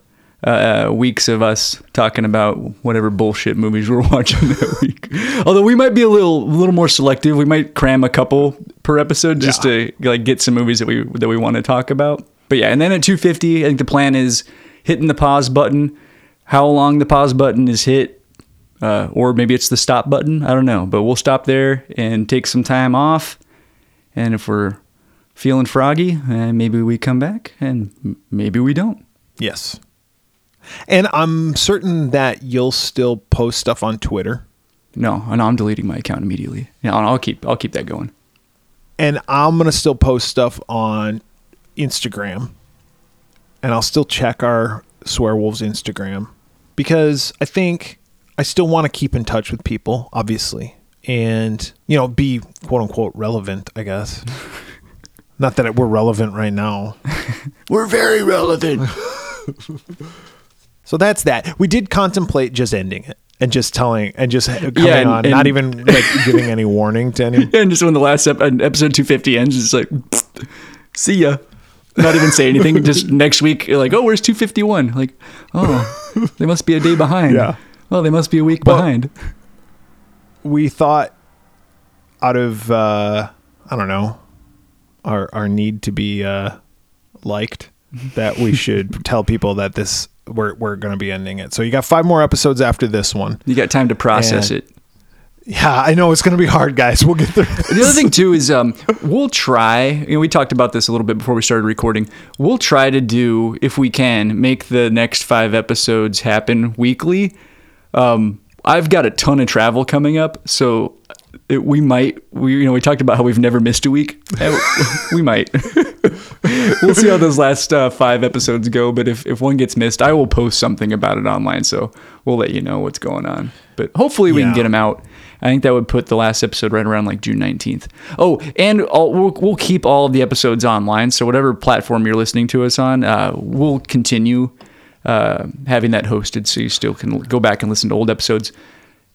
uh, uh, weeks of us talking about whatever bullshit movies we're watching that week. Although we might be a little, a little more selective. We might cram a couple per episode just Yeah. to like get some movies that we that we want to talk about. But yeah, and then at 250, I think the plan is hitting the pause button. How long the pause button is hit uh, or maybe it's the stop button. I don't know, but we'll stop there and take some time off. And if we're feeling froggy, uh, maybe we come back, and maybe we don't. yes, and I'm certain that you'll still post stuff on Twitter. No, and I'm deleting my account immediately. Yeah, I'll I'll keep I'll keep that going. and I'm gonna still post stuff on Instagram, and I'll still check our Swearwolves Instagram because I think I still want to keep in touch with people, obviously, and you know, be quote unquote relevant. I guess. Not that we're relevant right now. We're very relevant. So that's that. We did contemplate just ending it and just telling and just coming Yeah, and- on, and- not even like giving any warning to any. and just when the last ep- episode 250 ends, it's like, see ya. Not even say anything. just next week, you're like, oh, where's 251? Like, oh, they must be a day behind. Yeah. Oh, they must be a week behind. we thought out of uh I don't know our our need to be uh liked that we should tell people that this we're we're going to be ending it. So you got 5 more episodes after this one. You got time to process And- it. Yeah, I know it's going to be hard guys. We'll get through. The other thing too is um, we'll try. You know, we talked about this a little bit before we started recording. We'll try to do, if we can, make the next five episodes happen weekly. Um, I've got a ton of travel coming up, so it, we might. We you know we talked about how we've never missed a week. Eh, we might. we'll see how those last uh, five episodes go. But if if one gets missed, I will post something about it online, so we'll let you know what's going on. But hopefully we can get them out. I think that would put the last episode right around like June 19th. Oh, and all, we'll, we'll keep all of the episodes online. So, whatever platform you're listening to us on, uh, we'll continue uh, having that hosted so you still can go back and listen to old episodes.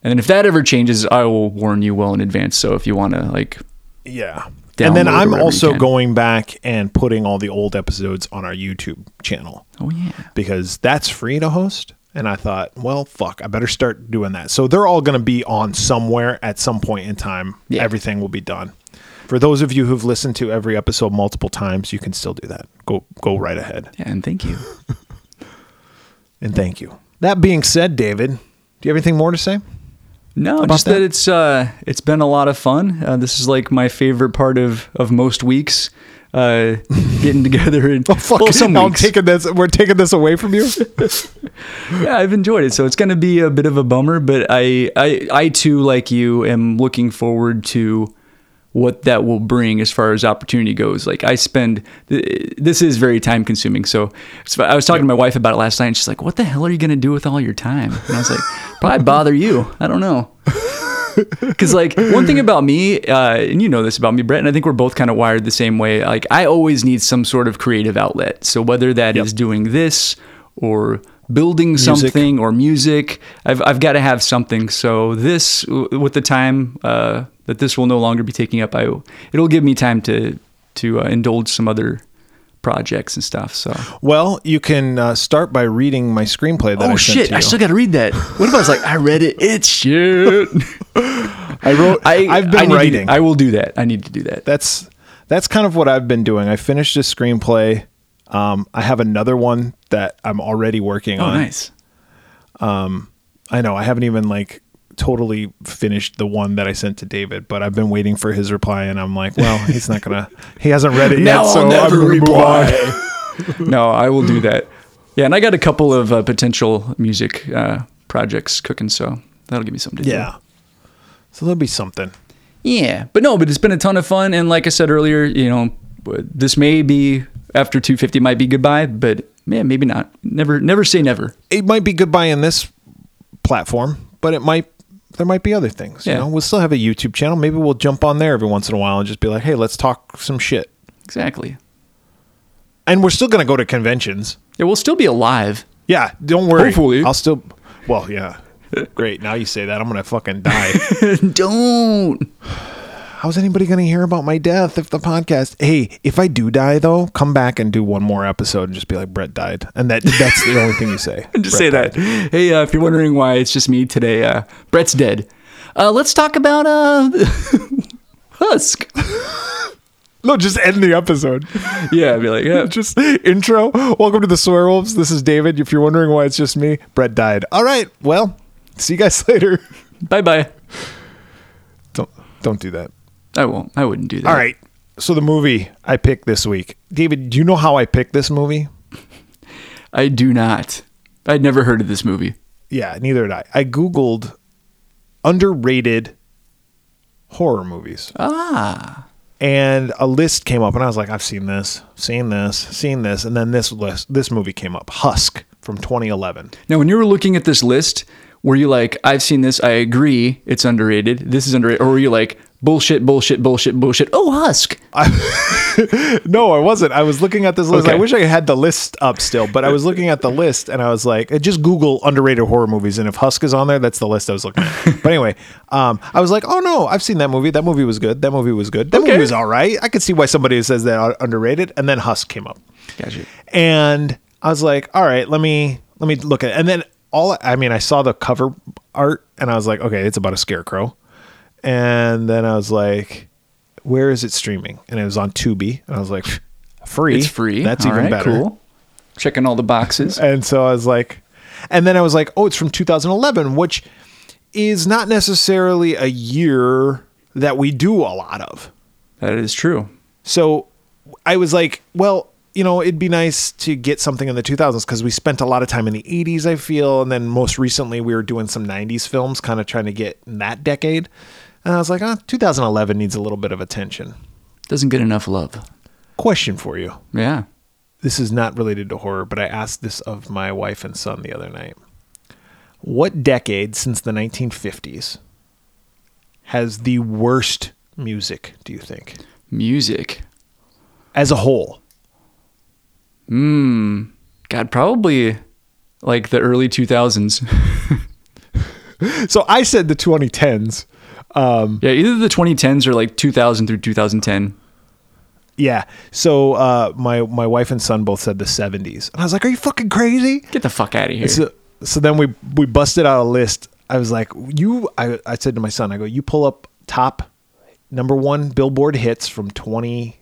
And then if that ever changes, I will warn you well in advance. So, if you want to, like, Yeah. And then I'm also going back and putting all the old episodes on our YouTube channel oh, yeah. because that's free to host And I thought, well, fuck, I better start doing that. So they're all going to be on somewhere at some point in time. Yeah. Everything will be done. For those of you who've listened to every episode multiple times, you can still do that. Go go right ahead. Yeah, and thank you. And thank you. That being said, David, do you have anything more to say? No, just that? that? it's uh, it's been a lot of fun. Uh, this is like my favorite part of of most weeks. Uh, getting together and Oh, fuck. well, some I'm weeks. taking this. We're taking this away from you. yeah, I've enjoyed it. So it's going to be a bit of a bummer, but I, I, I too, like you, am looking forward to what that will bring as far as opportunity goes. Like I spend, this is very time consuming. So, so I was talking to my wife about it last night and she's like, what the hell are you going to do with all your time? And I was like, probably bother you. I don't know. Because like one thing about me, uh, and you know this about me, Bret, and I think we're both kind of wired the same way. Like I always need some sort of creative outlet. So whether that is Yep. doing this or building something or music, I've I've got to have something. So this, with the time uh, that this will no longer be taking up, I it'll give me time to to uh, indulge some other projects and stuff. So Well, you can uh, start by reading my screenplay that I oh sent shit. I still got to read that. What if I was like, I read it, it's shit. I wrote. I, I have been I need to- writing. I will do that. I need to do that. that's that's kind of what I've been doing. I finished a screenplay. Um, I have another one that I'm already working Oh, on. nice. Um, I know I haven't even like totally finished the one that I sent to David, but I've been waiting for his reply, and I'm like, well, he's not gonna. He hasn't read it yet, so I'm gonna move reply. on. no, I will do that. Yeah, and I got a couple of uh, potential music uh, projects cooking, so that'll give me something to Yeah. So there'll be something. Yeah, but no, but it's been a ton of fun, and like I said earlier, you know, this may be after 250 might be goodbye, but man, maybe not. Never, never say never. It might be goodbye in this platform, but it might. There might be other things. You Yeah. know, we'll still have a YouTube channel. Maybe we'll jump on there every once in a while and just be like, hey, let's talk some shit. Exactly. And we're still gonna go to conventions. Yeah, we'll still be alive. Yeah, don't worry. Hopefully. I'll still. Well, yeah. Great. Now you say that, I'm gonna fucking die. Don't. How's anybody gonna hear about my death if the podcast? Hey, if I do die though, come back and do one more episode and just be like Bret died, and that that's the only thing you say. Just say that. Hey, uh, if you're wondering why it's just me today, uh, Bret's dead. Uh, let's talk about uh, Husk. No, just end the episode. Yeah, I'd be like, yeah. just intro. Welcome to the Swearwolves. This is David. If you're wondering why it's just me, Bret died. All right. Well, see you guys later. Bye bye. Don't don't do that. I won't. I wouldn't do that. All right. So the movie I picked this week, David. Do you know how I picked this movie? I do not. I'd never heard of this movie. Yeah, neither did I. I googled underrated horror movies. Ah. and a list came up and I was like, I've seen this, seen this, seen this, and then this list, this movie came up, Husk from 2011. Now, when you were looking at this list, were you like, I've seen this, I agree, it's underrated, this is underrated, or were you like, bullshit, bullshit, bullshit, bullshit, oh, Husk? No, I wasn't. I was looking at this list. I wish I had the list up still, but I was looking at the list and I was like, uh, just Google underrated horror movies, and if Husk is on there, that's the list I was looking at. but anyway, um, I was like, oh no, I've seen that movie. That movie was good. That movie was good. That Okay. movie was all right. I could see why somebody says that underrated. And then Husk came up. Gotcha. and I was like, all right, let me let me look at it. And then all I mean, I saw the cover art and I was like, okay, it's about a scarecrow. And then I was like, where is it streaming? And it was on Tubi. And I was like, free. It's free. That's All even right, better. Cool. Checking all the boxes. And so I was like, and then I was like, oh, it's from 2011, which is not necessarily a year that we do a lot of. that is true. So I was like, well, you know, it'd be nice to get something in the 2000s because we spent a lot of time in the 80s, I feel. And then most recently, we were doing some 90s films, kind of trying to get in that decade. And I was like, ah, 2011 needs a little bit of attention. Doesn't get enough love. Question for you. Yeah. This is not related to horror, but I asked this of my wife and son the other night. What decade since the 1950s has the worst music, do you think? Music. As a whole. Hmm. God, probably like the early 2000s. So I said the 2010s. Um, yeah, either the 2010s or like 2000 through 2010. yeah. So uh, my my wife and son both said the 70s, and I was like, "Are you fucking crazy?" Get the fuck out of here. So so then we we busted out a list. I was like, you. I I said to my son, I go, you pull up top number one Billboard hits from twenty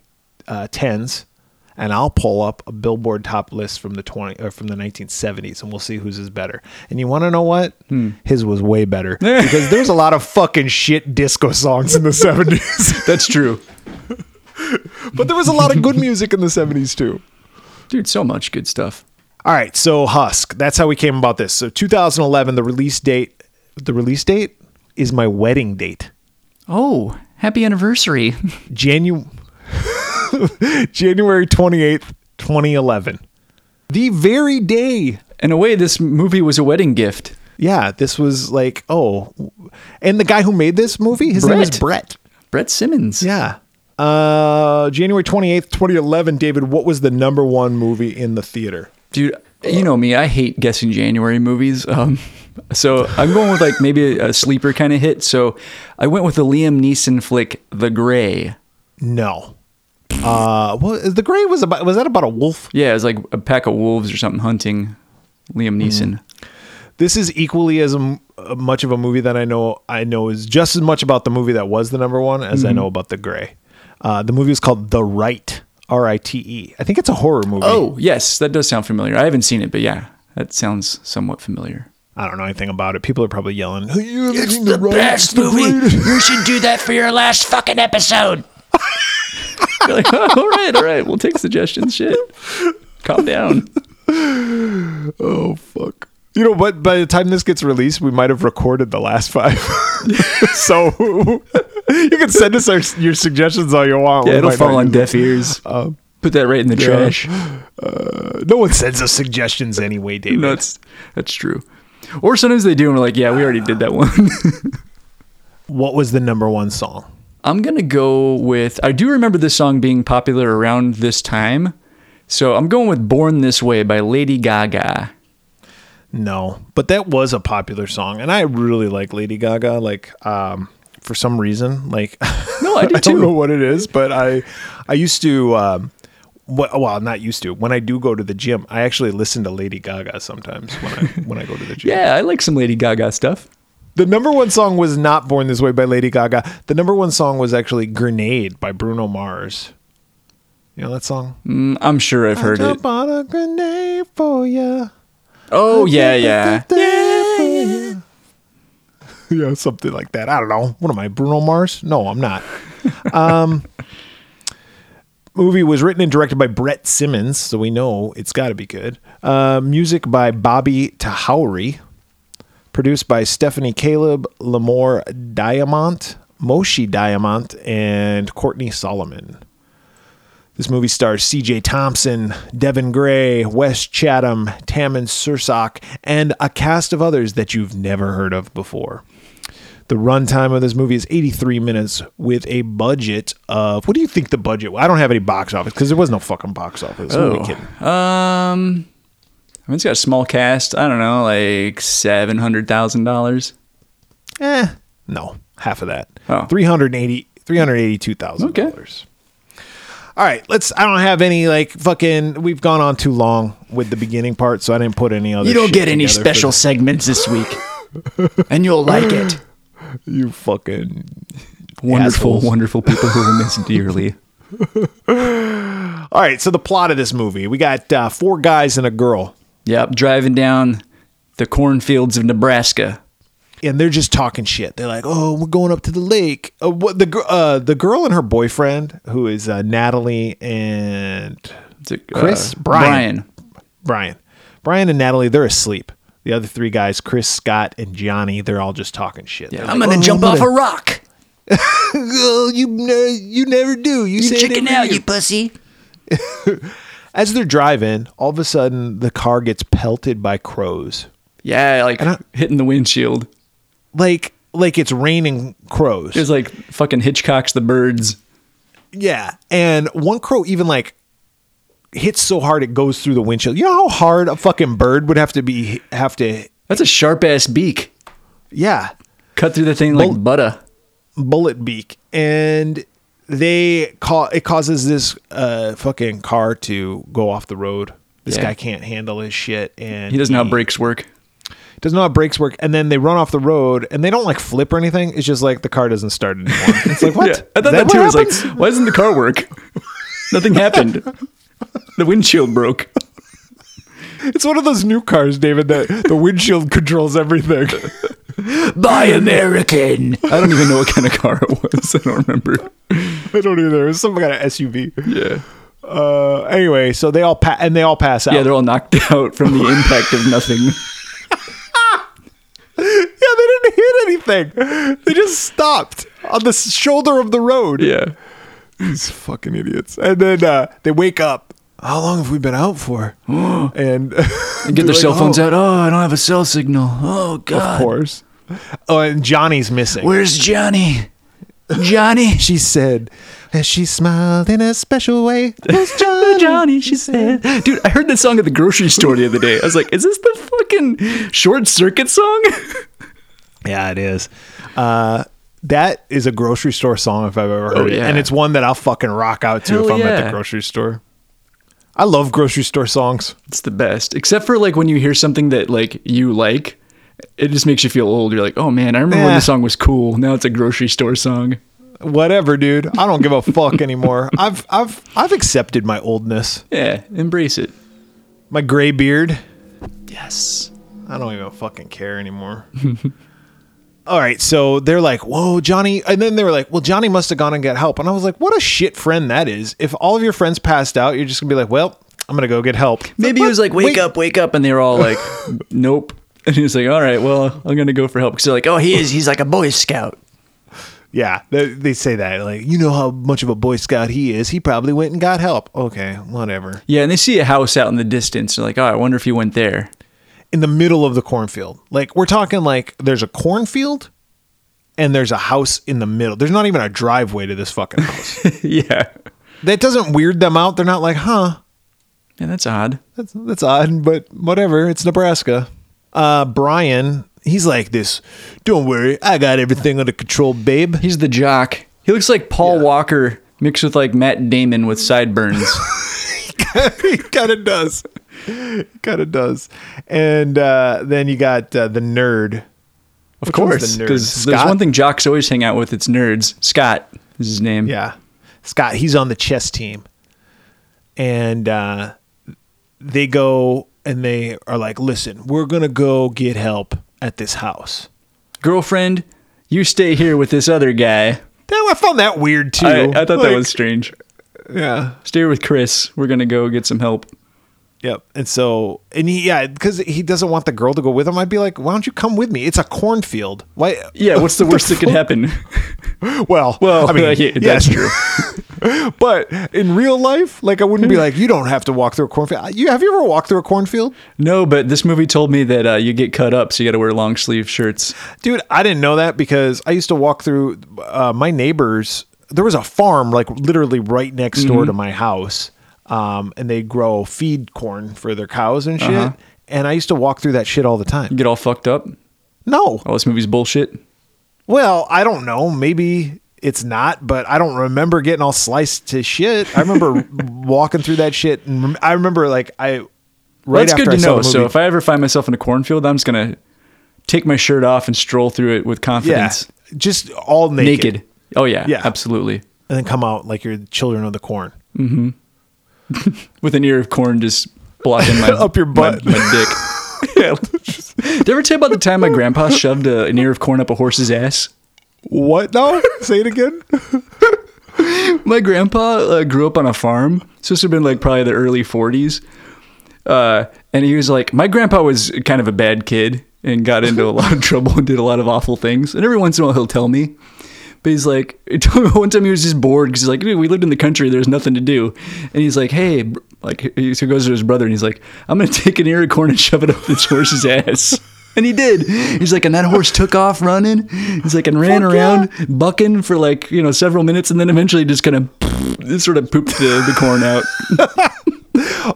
uh, tens, and I'll pull up a Billboard top list from the twenty or from the nineteen seventies, and we'll see whose is better. And you want to know what? Hmm. His was way better because there's a lot of fucking shit disco songs in the seventies, That's true. but there was a lot of good music in the seventies too. Dude, so much good stuff. All right, so Husk. That's how we came about this. So 2011, the release date. The release date is my wedding date. Oh, happy anniversary. Janu- January 28th, 2011. The very day. In a way, this movie was a wedding gift. Yeah, this was like, oh. And the guy who made this movie, his name is Brett. Brett. Brett Simmons. Yeah. Uh January 28th, 2011, David, what was the number 1 movie in the theater? Dude, you know me, I hate guessing January movies. Um, so I'm going with like maybe a, a sleeper kind of hit. So I went with the Liam Neeson flick, The Grey. No. Uh well, the Grey was about was that about a wolf? Yeah, it was like a pack of wolves or something hunting Liam Neeson. this is equally as m- uh, much of a movie that I know I know is just as much about the movie that was the number one as Mm-hmm. I know about the Grey. Uh, the movie is called The Rite, R I T E. I think it's a horror movie. Oh, yes, that does sound familiar. I haven't seen it, but yeah, that sounds somewhat familiar. I don't know anything about it. People are probably yelling. "Hey, you haven't seen The Rite? It's the. You should do that for your last fucking episode. You're like, "Oh, all right, all right, we'll take suggestions. Shit, calm down. Oh fuck. You know, but by the time this gets released, we might have recorded the last five. so you can send us our, your suggestions all you want. Yeah, We it'll fall on deaf ears. Um, Put that right in the trash. it. No one sends us suggestions anyway, David. No, that's that's true. Or sometimes they do, and we're like, yeah, we already did that one. what was the number one song? I'm gonna go with. I do remember this song being popular around this time, so I'm going with "Born This Way" by Lady Gaga. No, but that was a popular song, and I really like Lady Gaga. Like, um, for some reason, like, No, I do I don't know what it is, but I, I used to, um, well, not used to. When I do go to the gym, I actually listen to Lady Gaga sometimes when I when I go to the gym. Yeah, I like some Lady Gaga stuff. The number one song was not "Born This Way" by Lady Gaga. The number one song was actually "Grenade" by Bruno Mars. You know that song? Mm, I'm sure I've heard it. A grenade for. Oh yeah, yeah. yeah. Yeah, something like that. I don't know. What am I, Bruno Mars? No, I'm not. Um, movie was written and directed by Brett Simmons, so we know it's got to be good. Uh, music by Bobby Tahouri. Produced by Stephanie Caleb, Lamore Diamant, Moshe Diamant, and Courtney Solomon. This movie stars C.J. Thompson, Devon Graye, Wes Chatham, Tammin Sursok, and a cast of others that you've never heard of before. The runtime of this movie is 83 minutes with a budget of. What do you think the budget? I don't have any box office because there was no fucking box office. Who are we Oh, um, I mean, it's got a small cast. I don't know, like seven hundred thousand dollars. Eh, no, half of that. Oh. 380 $382,000. Okay. All right, let's. I don't have any like fucking. We've gone on too long with the beginning part, so I didn't put any other. You don't get any special this. segments this week. and you'll like it. You fucking Wonderful, Assholes. wonderful people who will miss dearly. All right, so the plot of this movie, we got uh, four guys and a girl, Yep, driving down the cornfields of Nebraska. and they're just talking shit. They're like, "Oh, we're going up to the lake." Uh, what the uh, the girl and her boyfriend, who is uh, Natalie and it, Chris? uh, Brian. Brian. Brian, Brian and Natalie, they're asleep. The other three guys, Chris, Scott, and Johnny, they're all just talking shit. Yeah. They're I'm like, gonna "Oh, jump off gonna- a rock. Oh, you ne- you never do. You, You chicken out, you pussy. As they're driving, all of a sudden the car gets pelted by crows. Yeah, like I- hitting the windshield. Like like it's raining crows. It was like fucking Hitchcock's The Birds. Yeah, and one crow even like hits so hard it goes through the windshield. You know how hard a fucking bird would have to be have to That's a sharp ass beak. yeah, Cut through the thing like Bull- butter. bullet beak and they call it causes this uh fucking car to go off the road. This Yeah. guy can't handle his shit and He doesn't know how brakes work. doesn't know how brakes work, and then they run off the road, and they don't like flip or anything. It's just like the car doesn't start anymore. It's like what? Yeah, I thought Is that, too. Was like, why doesn't the car work? Nothing happened. The windshield broke. it's one of those new cars, David. That the windshield controls everything. Buy American. I don't even know what kind of car it was. I don't remember. I don't either. It's some kind of SUV. Yeah. Uh, anyway, so they all pa- and they all pass out. Yeah, they're all knocked out from the impact of nothing. Yeah, they didn't hit anything. They just stopped on the shoulder of the road. Yeah. These fucking idiots. And then uh, they wake up. How long have we been out for? and And get their cell phones "Oh, out. Oh, I don't have a cell signal. Oh, God. Of course. Oh, and Johnny's missing. Where's Johnny? Johnny. she said, as she smiled in a special way. Johnny? Johnny, she said. Dude, I heard that song at the grocery store the other day. I was like, is this the fucking short circuit song? Yeah, it is. Uh, that is a grocery store song if I've ever heard Oh, it. And it's one that I'll fucking rock out to Hell if I'm at the grocery store. I love grocery store songs. It's the best. Except for like when you hear something that like you like, it just makes you feel old. You're like, oh man, I remember when Yeah. the song was cool. Now it's a grocery store song. Whatever, dude. I don't give a fuck anymore. I've I've I've accepted my oldness. Yeah, embrace it. My gray beard. Yes. I don't even fucking care anymore. All right, so they're like, "Whoa, Johnny!" And then they were like, "Well, Johnny must have gone and get help." And I was like, "What a shit friend that is! If all of your friends passed out, you're just gonna be like, well, I'm gonna go get help." Maybe he was like, wake up, wake up. And they were all like, nope. And he was like, all right, well, I'm going to go for help. Because they're like, oh, He is. He's like a Boy Scout. Yeah, they, they say that like, you know how much of a Boy Scout he is. He probably went and got help. Okay, whatever. Yeah, and they see a house out in the distance. They're like, oh, I wonder if he went there. In the middle of the cornfield, like we're talking like there's a cornfield, and there's a house in the middle. There's not even a driveway to this fucking house. yeah. that doesn't weird them out. They're not like, huh, Yeah, that's odd. That's that's odd, but whatever. It's Nebraska. Uh, Brian, he's like this. Don't worry, I got everything under control, babe. He's the jock. He looks like Paul Walker mixed with like Matt Damon with sideburns. he kind of does. Kind of does. And uh, then you got uh, the nerd. Of Which course, the because there's one thing jocks always hang out with. It's nerds. Scott is his name. Yeah, Scott. He's on the chess team, and uh, they go and they are like, "Listen, we're gonna go get help at this house." Girlfriend, you stay here with this other guy. Damn, I found that weird too. I, I thought that was strange. yeah. Stay here with Chris. We're gonna go get some help. Yep. And so, and he, yeah, because he doesn't want the girl to go with him. I'd be like, why don't you come with me? It's a cornfield. Why? Yeah, what's the worst that could happen? Well, Well, I mean, yeah, yes. that's true. but in real life, like, I wouldn't be like, you don't have to walk through a cornfield. You have you ever walked through a cornfield, No, but this movie told me that uh, you get cut up, so you got to wear long sleeve shirts. dude? I didn't know that because I used to walk through uh, my neighbors. There was a farm like literally right next door Mm-hmm. to my house, um, and they grow feed corn for their cows and shit. Uh-huh. And I used to walk through that shit all the You time. get all fucked up. No, All this movie's bullshit. Well, I don't know. Maybe it's not, but I don't remember getting all sliced to shit. I remember walking through that shit, and I remember like I. Well, that's after good to know. So if I ever find myself in a cornfield, I'm just gonna take my shirt off and stroll through it with yeah, confidence, just all naked, naked. Oh yeah, Yeah. absolutely. and then come out like you're the children of the corn. With an ear of corn just blocking my Up your butt. my, my dick. yeah. Did I ever tell about the time my grandpa shoved a, an ear of corn up a horse's ass? What? No, say it again. My grandpa uh, grew up on a farm. So this would have been like probably the early 40s. Uh, and he was like, my grandpa was kind of a bad kid and got into a lot of trouble and did a lot of awful things. And every once in a while he'll tell me. But he's like, he told me one time he was just bored because he's like, dude, we lived in the country. There's nothing to do. And he's like, hey, like, he goes to his brother and he's like, I'm going to take an ear of corn and shove it up this horse's ass. And he did. He's like, and that horse took off running. He's like, and ran Fuck around bucking for like, you know, several minutes and then eventually just kind of sort of pooped the, the corn out.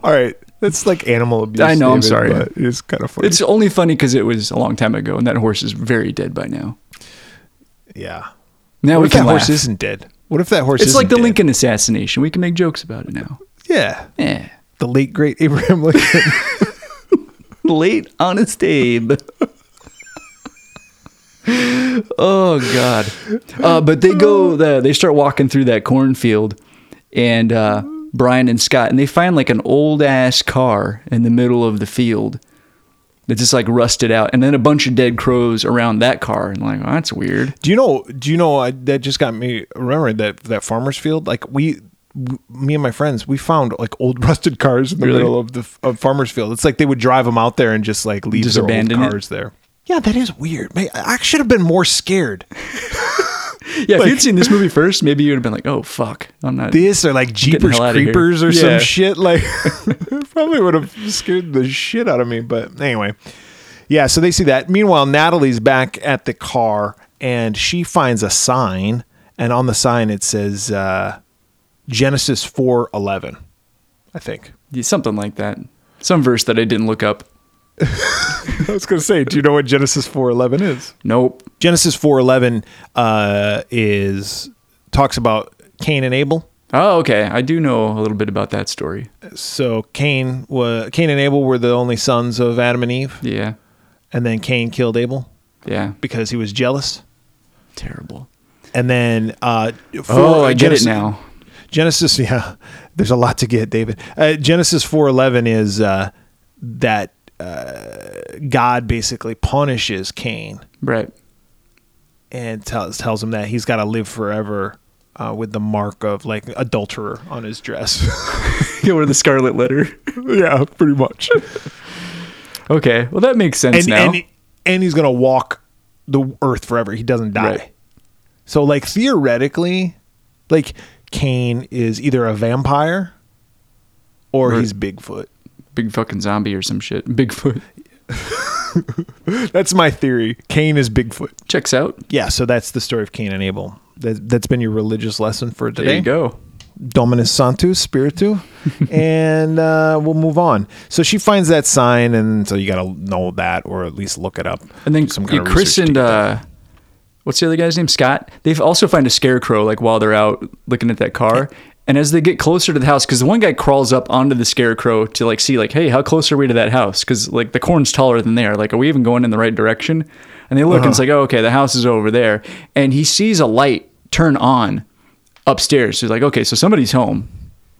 All right, that's like animal abuse. I know, I'm sorry. it's kind of funny. It's only funny because it was a long time ago and that horse is very dead by now. yeah. Now What we if can that horse isn't dead? What if that horse? It's isn't like the dead? Lincoln assassination. We can make jokes about it now. Yeah, Yeah. the late great Abraham Lincoln. Late honest Abe. oh God. Uh, but they go. The, they start walking through that cornfield, and uh, Brian and Scott, and they find like an old ass car in the middle of the field. That's just like rusted out, and then a bunch of dead crows around that car, and like, oh, that's weird. Do you know? Do you know? I, that just got me remembering that that farmer's field. Like we, me and my friends, we found like old rusted cars in the Really? middle of the of farmer's field. It's like they would drive them out there and just like leave Just their old abandon it? cars there. Yeah, that is weird. I should have been more scared. Yeah, if you'd seen this movie first, maybe you'd have been like, "Oh fuck, I'm not." This or like Jeepers hell outta here. Creepers or Yeah. some shit. Like probably would have scared the shit out of me. But anyway, yeah. So they see that. Meanwhile, Natalie's back at the car and she finds a sign, and on the sign it says uh, Genesis four eleven. I think. Yeah, something like that. Some verse that I didn't look up. I was gonna say, do you know what Genesis four eleven is? Nope. Genesis four eleven uh, is talks about Cain and Abel. Oh, okay. I do know a little bit about that story. So Cain was Cain and Abel were the only sons of Adam and Eve, Yeah. and then Cain killed Abel Yeah. because he was jealous. Terrible. And then uh, for- Oh, I get it now. Genesis, yeah, there's a lot to get, David. Uh, Genesis four eleven is uh, that uh, God basically punishes Cain Right. and tells tells him that he's got to live forever uh, with the mark of like adulterer on his dress. You wear the scarlet letter. yeah, pretty much. Okay. Well, that makes sense and now. and and he's gonna walk the earth forever. He doesn't die. Right. So like theoretically, like Cain is either a vampire or Or- he's Bigfoot. Big fucking zombie or some shit. Bigfoot. That's my theory. Cain is Bigfoot. Checks out. Yeah. So that's the story of Cain and Abel. That, that's been your religious lesson for today. There you go. Dominus Santus Spiritu, and uh, we'll move on. So she finds that sign, and so you got to know that, or at least look it up. And then Some kind of Chris and uh, what's the other guy's name? Scott. They also find a scarecrow like while they're out looking at that car. And as they get closer to the house, because the one guy crawls up onto the scarecrow to like see like, hey, how close are we to that house? Because like the corn's taller than they are. Like, are we even going in the right direction? And they look and it's Uh-huh. like, oh, okay, the house is over there. And he sees a light turn on upstairs. He's like, okay, so somebody's home.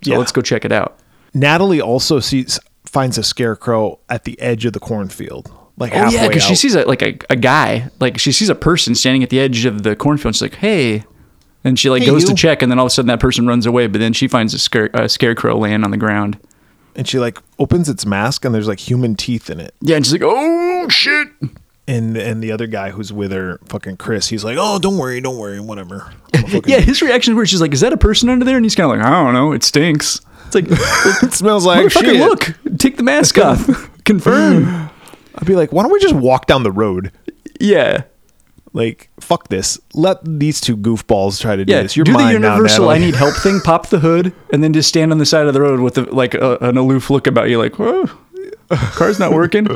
So Yeah. let's go check it out. Natalie also sees finds a scarecrow at the edge of the cornfield, like Oh halfway yeah, because she sees a, like a, a guy, like she sees a person standing at the edge of the cornfield. She's like, "Hey," and she like Hey, goes you. to check, and then all of a sudden that person runs away. But then she finds a, scare, a scarecrow laying on the ground. and she like opens its mask, and there's like human teeth in it. Yeah, and she's like, "Oh shit!" And and the other guy who's with her, fucking Chris, he's like, "Oh, don't worry, don't worry, whatever." Fucking- Yeah, his reaction where she's like, "Is that a person under there?" And he's kind of like, "I don't know. It stinks." It's like, it smells like shit. look, take the mask off, confirm. I'd be like, "Why don't we just walk down the road?" Yeah, Like, fuck this. Let these two goofballs try to do yeah. this. You're Do the now, universal Natalie. "I need help" thing. Pop the hood, and then just stand on the side of the road with a, like a, an aloof look about you, like, "Whoa, car's not working."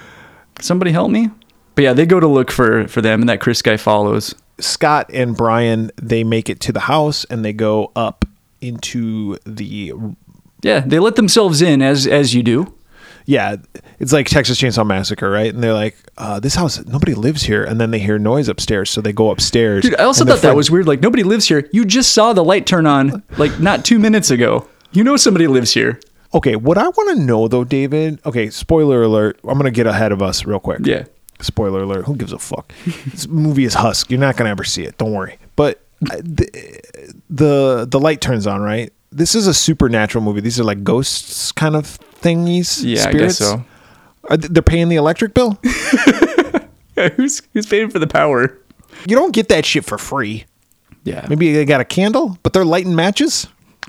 Somebody help me. But yeah, they go to look for for them, and that Chris guy follows. Scott and Brian they make it to the house and they go up into the Yeah, they let themselves in as as you do. Yeah it's like Texas Chainsaw Massacre right and they're like uh, this house nobody lives here and then they hear noise upstairs so they go upstairs Dude, I also thought that friend- was weird. Like nobody lives here. You just saw the light turn on like not two minutes ago. You know somebody lives here. okay what I want to know though David okay spoiler alert I'm gonna get ahead of us real quick Yeah. spoiler alert who gives a fuck this movie is Husk you're not gonna ever see it don't worry but the the, the light turns on right this is a supernatural movie these are like ghosts kind of thingies Yeah, I spirits guess so. Are th- they're paying the electric bill who's who's paying for the power? you don't get that shit for free Yeah. maybe they got a candle but they're lighting matches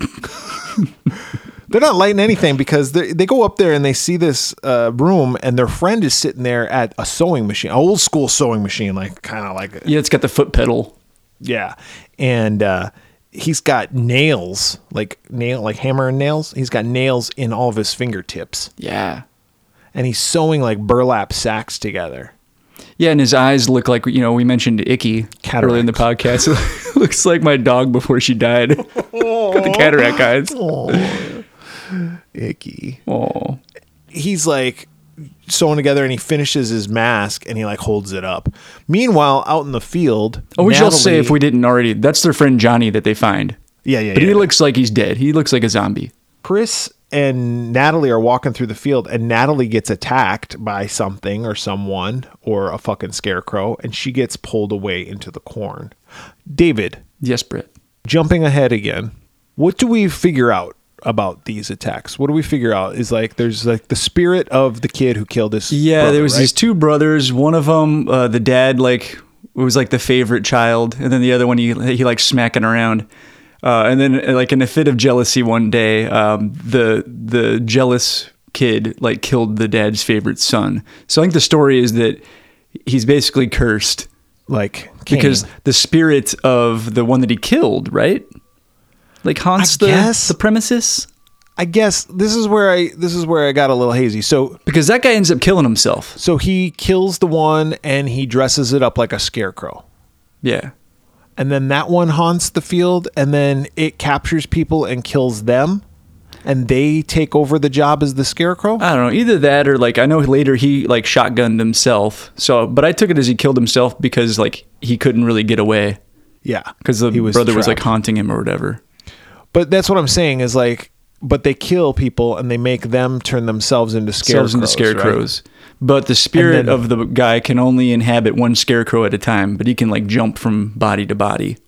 they're not lighting anything because they, they go up there and they see this uh, room and their friend is sitting there at a sewing machine an old school sewing machine like kind of like Yeah, it's got the foot pedal. Yeah. And uh he's got nails, like nail like hammer and nails. He's got nails in all of his fingertips. Yeah. And he's sewing like burlap sacks together. Yeah, and his eyes look like you know we mentioned Icky earlier in the podcast. It looks like my dog before she died. Got the cataract eyes. Icky. Oh, He's like sewing together and he finishes his mask and he like holds it up. Meanwhile, out in the field, Oh, we shall say if we didn't already, that's their friend Johnny that they find. yeah, yeah, But yeah. he looks like he's dead. He looks like a zombie. Chris and Natalie are walking through the field, and Natalie gets attacked by something or someone or a fucking scarecrow, and she gets pulled away into the corn. David, Yes, Bret. jumping ahead again, what do we figure out about these attacks? What do we figure out? Is like there's like the spirit of the kid who killed this. Yeah, brother, there was right? these two brothers. One of them, uh, the dad, like was like the favorite child, and then the other one, he he like smacking around. Uh, and then, uh, like in a fit of jealousy, one day, um, the the jealous kid like killed the dad's favorite son. So I think the story is that he's basically cursed like because the spirit of the one that he killed, right? Like haunts I the guess. the premises I guess this is where I this is where I got a little hazy. So because that guy ends up killing himself. so he kills the one and he dresses it up like a scarecrow. Yeah. and then that one haunts the field and then it captures people and kills them and they take over the job as the scarecrow I don't know, either that or like I know later he like shotgunned himself. So, but I took it as he killed himself because like he couldn't really get away yeah because the brother was like trapped. haunting him or whatever. But that's what i'm saying is like but they kill people and they make them turn themselves into scarecrows into right? scarecrows. But the spirit then- of the guy can only inhabit one scarecrow at a time, but he can like jump from body to body.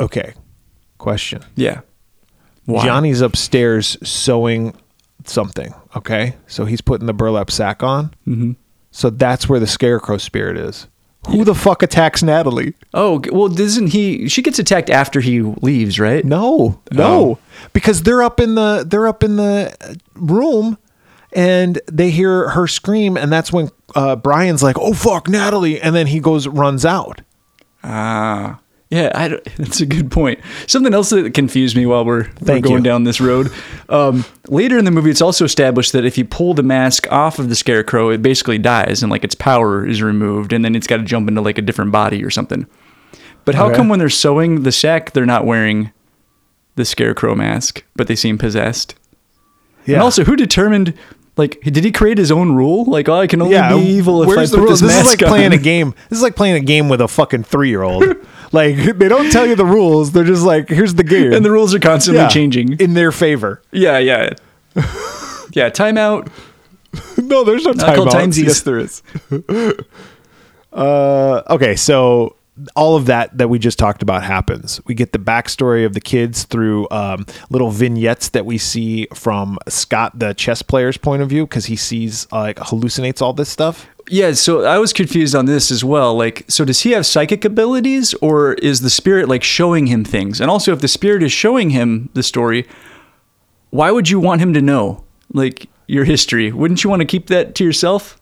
okay question Yeah. Why? johnny's upstairs sewing something okay so he's putting the burlap sack on mm-hmm. so that's where the scarecrow spirit is who the fuck attacks natalie Oh, well, doesn't he? She gets attacked after he leaves, right? No, no, Oh. because they're up in the they're up in the room, and they hear her scream, and that's when uh, Brian's like, "Oh fuck, Natalie!" and then he goes runs out. Ah, yeah, I that's a good point. Something else that confused me while we're, we're going you. down this road. Um, later in the movie, it's also established that if you pull the mask off of the scarecrow, it basically dies and like its power is removed, and then it's got to jump into like a different body or something. But how Okay. come when they're sewing the sack, they're not wearing the scarecrow mask, but they seem possessed? Yeah. And also, who determined? Like, did he create his own rule? Like, oh, I can only yeah, be evil if I where's put the this This, mask is like playing a game. This is like playing a game with a fucking three year old. like they don't tell you the rules. They're just like, "Here's the game," and the rules are constantly Yeah, changing. in their favor. Yeah, yeah. yeah, timeout. no, there's no Not called timeouts. timesies. Yes, there is. uh, okay, so all of that that we just talked about happens. We get the backstory of the kids through um, little vignettes that we see from Scott, the chess player's point of view, because he sees uh, like hallucinates all this stuff. Yeah, so I was confused on this as well. Like, so does he have psychic abilities or is the spirit like showing him things? And also, if the spirit is showing him the story, why would you want him to know like your history? Wouldn't you want to keep that to yourself?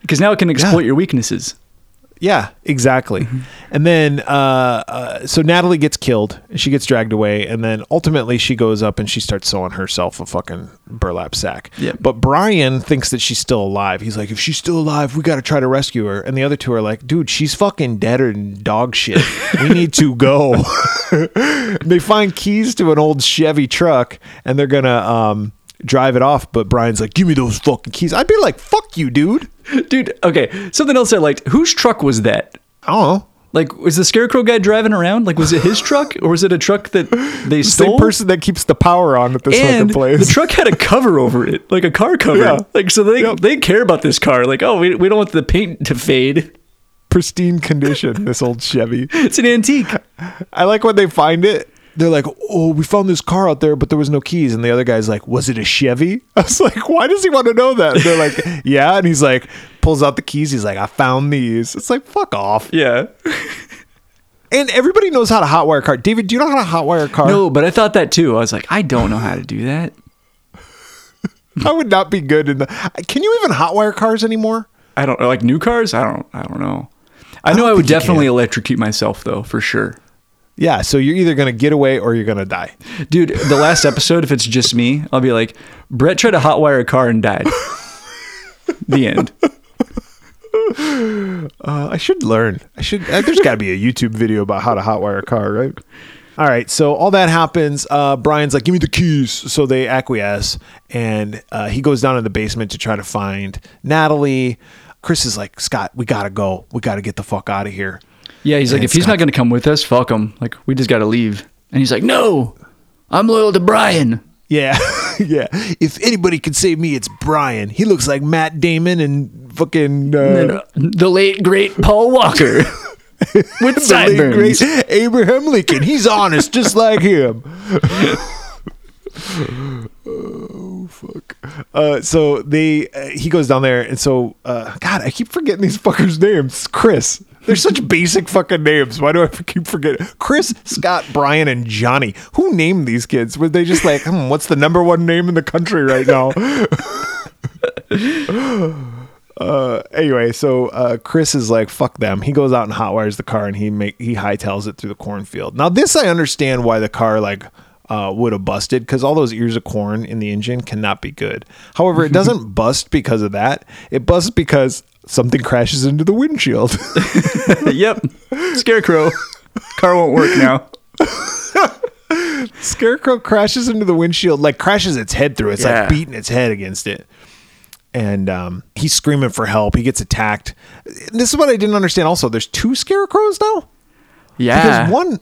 Because now it can exploit your weaknesses. Yeah, exactly. And then, uh, uh, so Natalie gets killed and she gets dragged away. And then ultimately she goes up and she starts sewing herself a fucking burlap sack. Yeah. But Brian thinks that she's still alive. He's like, if she's still alive, we got to try to rescue her. And the other two are like, dude, she's fucking dead than dog shit. we need to go. they find keys to an old Chevy truck and they're going to, um, drive it off. But Brian's like, give me those fucking keys. I'd be like, fuck you, dude. Dude, okay. Something else I liked. Whose truck was that? I don't know. Like, was the scarecrow guy driving around? Like, was it his truck or was it a truck that they Same stole? person that keeps the power on at this and fucking place. the truck had a cover over it, like a car cover. Yeah. Like, so they they care about this car. Like, oh, we, we don't want the paint to fade. pristine condition. This old Chevy. It's an antique. I like when they find it. They're like, "Oh, we found this car out there, but there was no keys." And the other guy's like, "Was it a Chevy?" I was like, "Why does he want to know that?" And they're like, "Yeah." And he's like, pulls out the keys. He's like, "I found these." It's like, "Fuck off." Yeah. And everybody knows how to hotwire a car. David, do you know how to hotwire a car? No, but I thought that too. I was like, I don't know how to do that. I would not be good in the. Can you even hotwire cars anymore? I don't like new cars. I don't. I don't know. I know I, would definitely electrocute myself though, for sure. Yeah. So you're either gonna get away or you're gonna die. Dude, the last episode, if it's just me, I'll be like, Bret tried to hotwire a car and died. the end. Uh, I should learn. I should. Uh, there's got to be a YouTube video about how to hotwire a car, right? All right, so all that happens. Uh, Brian's like, "Give me the keys." So they acquiesce, and uh, he goes down in the basement to try to find Natalie. Chris is like, "Scott, we gotta go. We gotta get the fuck out of here." Yeah, he's like, And if he's not going to come with us, fuck him. Like, we just got to leave. And he's like, no, I'm loyal to Brian. Yeah, yeah. If anybody could save me, it's Brian. He looks like Matt Damon and fucking uh, And, uh, the late, great Paul Walker with the late sideburns. great Abraham Lincoln. He's honest, just like him. oh fuck! Uh, so they uh, he goes down there, and so uh, God, I keep forgetting these fuckers' names. Chris. They're such basic fucking names. Why do I keep forgetting? Chris, Scott, Brian, and Johnny. Who named these kids? Were they just like, hmm, what's the number one name in the country right now? uh anyway so uh chris is like fuck them he goes out and hotwires the car and he make he hightails it through the cornfield now this i understand why the car like uh would have busted because all those ears of corn in the engine cannot be good however it doesn't bust because of that it busts because something crashes into the windshield yep. Scarecrow. Car won't work now. scarecrow crashes into the windshield like crashes its head through it's Yeah. like beating its head against it and um, he's screaming for help he gets attacked this is what i didn't understand also there's two scarecrows now Yeah. because one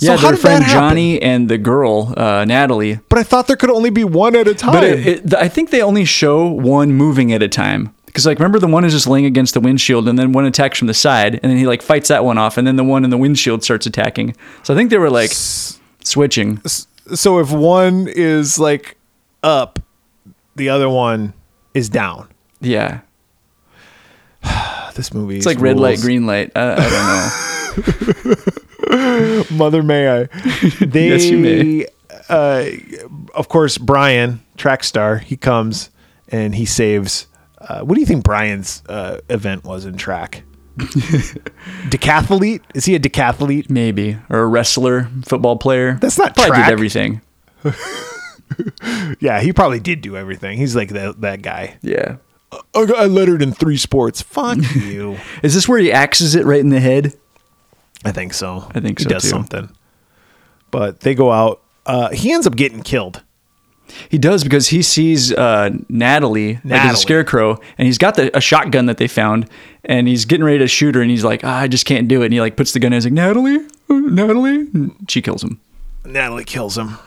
yeah, their friend? Johnny and the girl, uh, Natalie. But I thought there could only be one at a time. But it, it, I think they only show one moving at a time. Because like, remember the one is just laying against the windshield, and then one attacks from the side, and then he like fights that one off, and then the one in the windshield starts attacking. So I think they were like switching. so if one is like up, the other one is down. Yeah, This movie it's like red light, green light. Uh, I don't know. Mother may I? They, Yes, you may. Uh, of course, Brian, track star, he comes and he saves. Uh, what do you think Brian's uh, event was in track? decathlete? Is he a decathlete? Maybe or a wrestler, football player. That's not probably track. did everything. Yeah, he probably did do everything. He's like that that guy. Yeah. I, I lettered in three sports. Fuck you. Is this where he axes it right in the head? I think so. I think he so, does too. something. But they go out. Uh, he ends up getting killed. He does because he sees uh, Natalie, like as a scarecrow, and he's got the, a shotgun that they found, and he's getting ready to shoot her, and he's like, ah, I just can't do it. And he like puts the gun in, he's like, Natalie, Natalie, and she kills him. Natalie kills him.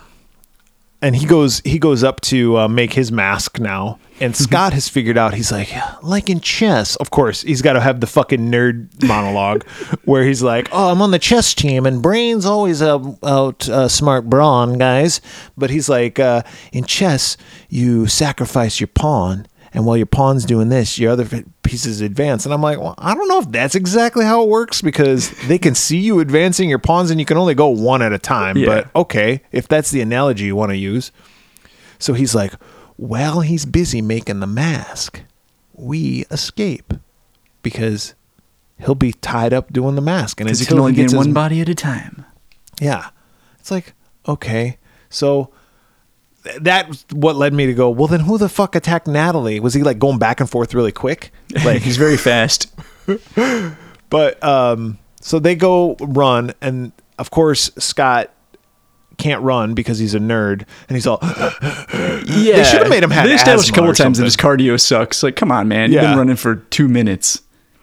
And he goes he goes up to uh, make his mask now. And Scott has figured out he's like like in chess. Of course, he's got to have the fucking nerd monologue where he's like, "Oh, I'm on the chess team, and brains always out, out uh, smart brawn, guys." But he's like, uh, "In chess, you sacrifice your pawn, and while your pawn's doing this, your other pieces advance." And I'm like, "Well, I don't know if that's exactly how it works because they can see you advancing your pawns, and you can only go one at a time." Yeah. But okay, if that's the analogy you want to use. So he's like, while he's busy making the mask, we escape because he'll be tied up doing the mask. And Because he can only be gets his- one body at a time. Yeah. It's like, okay. So that's what led me to go, well, then who the fuck attacked Natalie? Was he like going back and forth really quick? Like, He's very fast. But um, so they go run, and of course Scott can't run because he's a nerd, and he's all. Yeah, They should have made him have They established a couple times that his cardio sucks. Like, come on, man, you've been running for two minutes.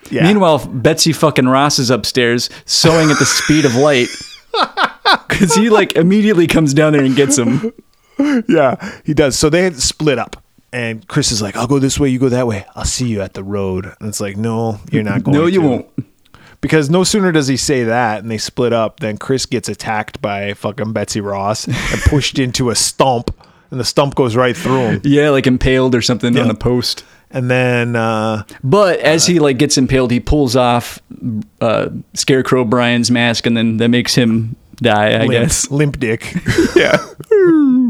Yeah. Meanwhile, Betsy fucking Ross is upstairs sewing at the speed of light. Because he like immediately comes down there and gets him. yeah, he does. So they split up. And Chris is like, I'll go this way, you go that way. I'll see you at the road. And it's like, no, you're not going No, you to." won't. Because no sooner does he say that and they split up than Chris gets attacked by fucking Betsy Ross and pushed into a stump. And the stump goes right through him. Yeah, like impaled or something on a post. And then, uh, But as he like gets impaled, he pulls off uh, Scarecrow Brian's mask, and then that makes him die. I limp, guess. limp dick. yeah.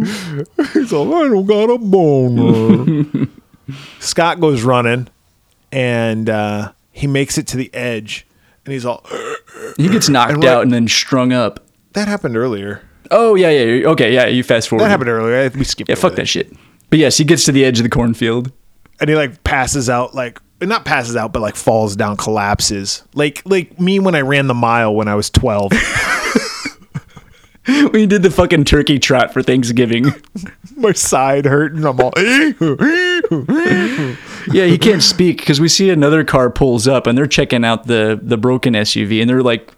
He's all, I don't got a boner. Scott goes running and uh, he makes it to the edge. And he's all, He gets knocked And out and then strung up. that happened earlier. Oh yeah, yeah. Okay, yeah. You fast forward. That happened earlier. We skipped Yeah, fuck that shit. But yes, he gets to the edge of the cornfield. and he like passes out like not passes out but like falls down collapses like like me when i ran the mile when i was 12 you did the fucking turkey trot for Thanksgiving. My side hurting. I'm all. yeah, he can't speak because we see another car pulls up and they're checking out the the broken SUV and they're like,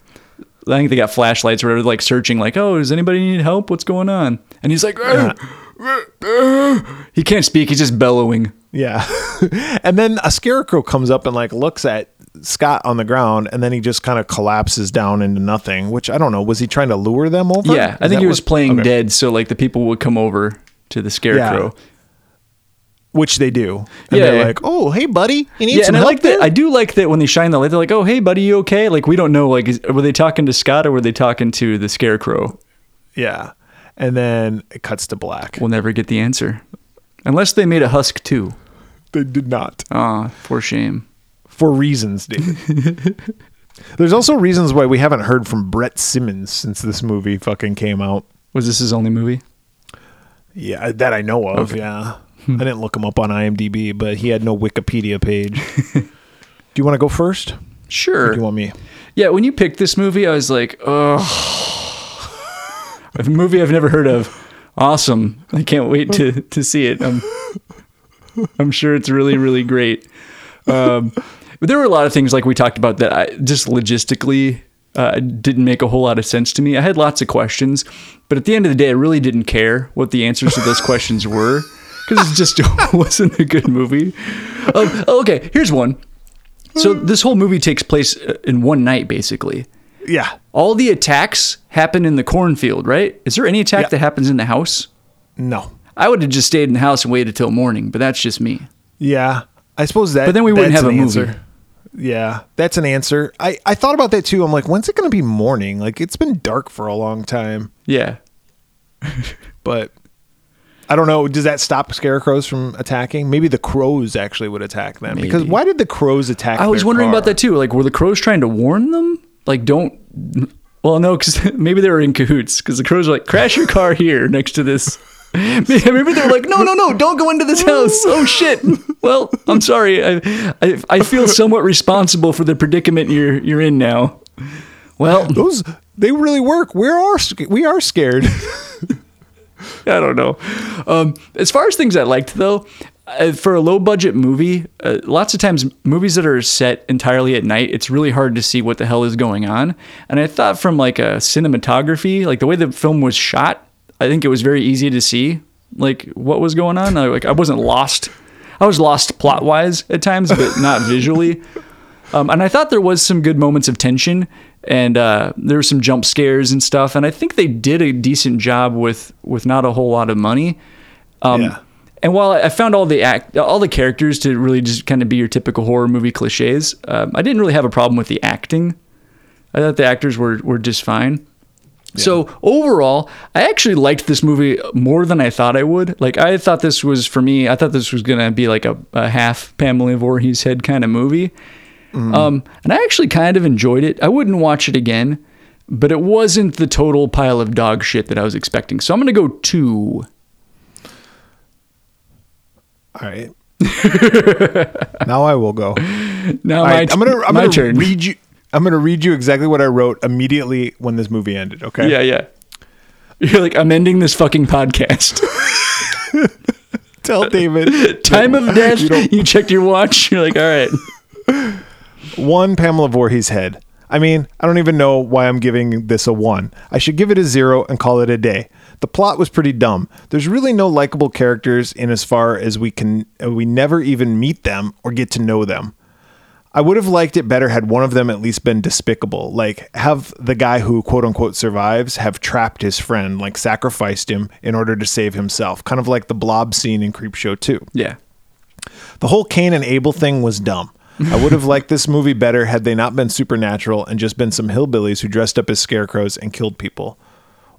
I think they got flashlights or whatever, like searching, like, oh, does anybody need help? What's going on? And he's like, "Ah, ah, ah." he can't speak. He's just bellowing. Yeah. and then a scarecrow comes up and like looks at Scott on the ground and then he just kind of collapses down into nothing, which I don't know. Was he trying to lure them over? Yeah, I think he was what- playing okay. dead, so like the people would come over to the scarecrow. Which they do. And Yeah, they're yeah. like, oh, hey, buddy. You need Yeah, some and I like that. I do like that when they shine the light. They're like, "Oh, hey, buddy, you okay?" Like we don't know. Like, is, were they talking to Scott or were they talking to the scarecrow? Yeah. And then it cuts to black. We'll never get the answer, unless they made a husk too. They did not. Ah, for shame. For reasons, David. There's also reasons why we haven't heard from Brett Simmons since this movie fucking came out. Was this his only movie? Yeah, that I know of. Yeah. I didn't look him up on IMDb, but he had no Wikipedia page. do you want to go first? Or Sure. do you want me? Yeah, when you picked this movie, I was like, oh, a movie I've never heard of. Awesome. I can't wait to, to see it. I'm, I'm sure it's really, really great. Um, but there were a lot of things like we talked about that I just logistically uh, didn't make a whole lot of sense to me. I had lots of questions, but at the end of the day, I really didn't care what the answers to those questions were because it just wasn't a good movie. Um, okay, here's one. So this whole movie takes place uh, in one night, basically. Yeah. All the attacks happen in the cornfield, right? Is there any attack Yeah. that happens in the house? No. I would have just stayed in the house and waited till morning, but that's just me. Yeah. I suppose that. But then we wouldn't have a an movie. answer. Yeah, that's an answer. I, I thought about that too. I'm like, when's it going to be morning? Like, it's been dark for a long time. Yeah. But I don't know. Does that stop scarecrows from attacking? Maybe the crows actually would attack them. Because why did the crows attack? I was wondering car? about that too. Like, were the crows trying to warn them? Like, don't. Well, no, because maybe they were in cahoots. Because the crows are like, crash your car here next to this. Maybe they're like, no, no, no, don't go into this house. Oh shit. Well, I'm sorry. I, I, I feel somewhat responsible for the predicament you're you're in now. Well, Those they really work. We are we are scared. I don't know. Um, as far as things I liked, though, uh, for a low budget movie, uh, lots of times movies that are set entirely at night, it's really hard to see what the hell is going on. And I thought from like a cinematography, like the way the film was shot, I think it was very easy to see like what was going on. I, like I wasn't lost. I was lost plot wise at times, but not visually. Um, and I thought there was some good moments of tension, and uh, there were some jump scares and stuff. And I think they did a decent job with with not a whole lot of money. Um, Yeah. And while I found all the act, all the characters to really just kind of be your typical horror movie cliches, um, I didn't really have a problem with the acting. I thought the actors were were just fine. So overall, I actually liked this movie more than I thought I would. Like I thought this was for me. I thought this was gonna be like a, a half Pamela Voorhees head kind of movie. Um, and I actually kind of enjoyed it. I wouldn't watch it again, but it wasn't the total pile of dog shit that I was expecting. So I'm gonna go two. All right. now I will go. Now All my, right, I'm gonna I'm my gonna turn. read you. I'm gonna read you exactly what I wrote immediately when this movie ended. Okay. Yeah, yeah. You're like, I'm ending this fucking podcast. Tell David. Time of death. You You, checked your watch. You're like, all right. one Pamela Voorhees head. I mean, I don't even know why I'm giving this a one. I should give it a zero and call it a day. The plot was pretty dumb. There's really no likable characters in as far as we can we never even meet them or get to know them. I would have liked it better had one of them at least been despicable, like have the guy who quote unquote survives have trapped his friend, like sacrificed him in order to save himself, kind of like the blob scene in Creepshow 2. Yeah. The whole Cain and Abel thing was dumb. I would have liked this movie better had they not been supernatural and just been some hillbillies who dressed up as scarecrows and killed people.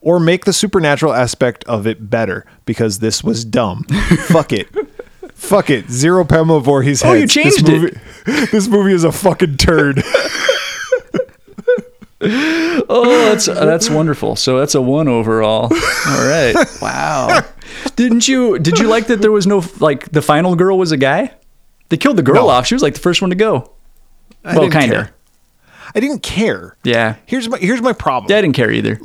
Or make the supernatural aspect of it better because this was dumb. Fuck it. Fuck it. Zero Pamela Voorhees Oh, you changed this it. movie, This movie is a fucking turd. Oh, that's uh, that's wonderful. So that's a one overall. All right. Wow. Didn't you? Did you like that there was no like the final girl was a guy? They killed the girl No. off. She was like the first one to go. I well, kind of. I didn't care. Yeah. Here's my here's my problem. I didn't care either.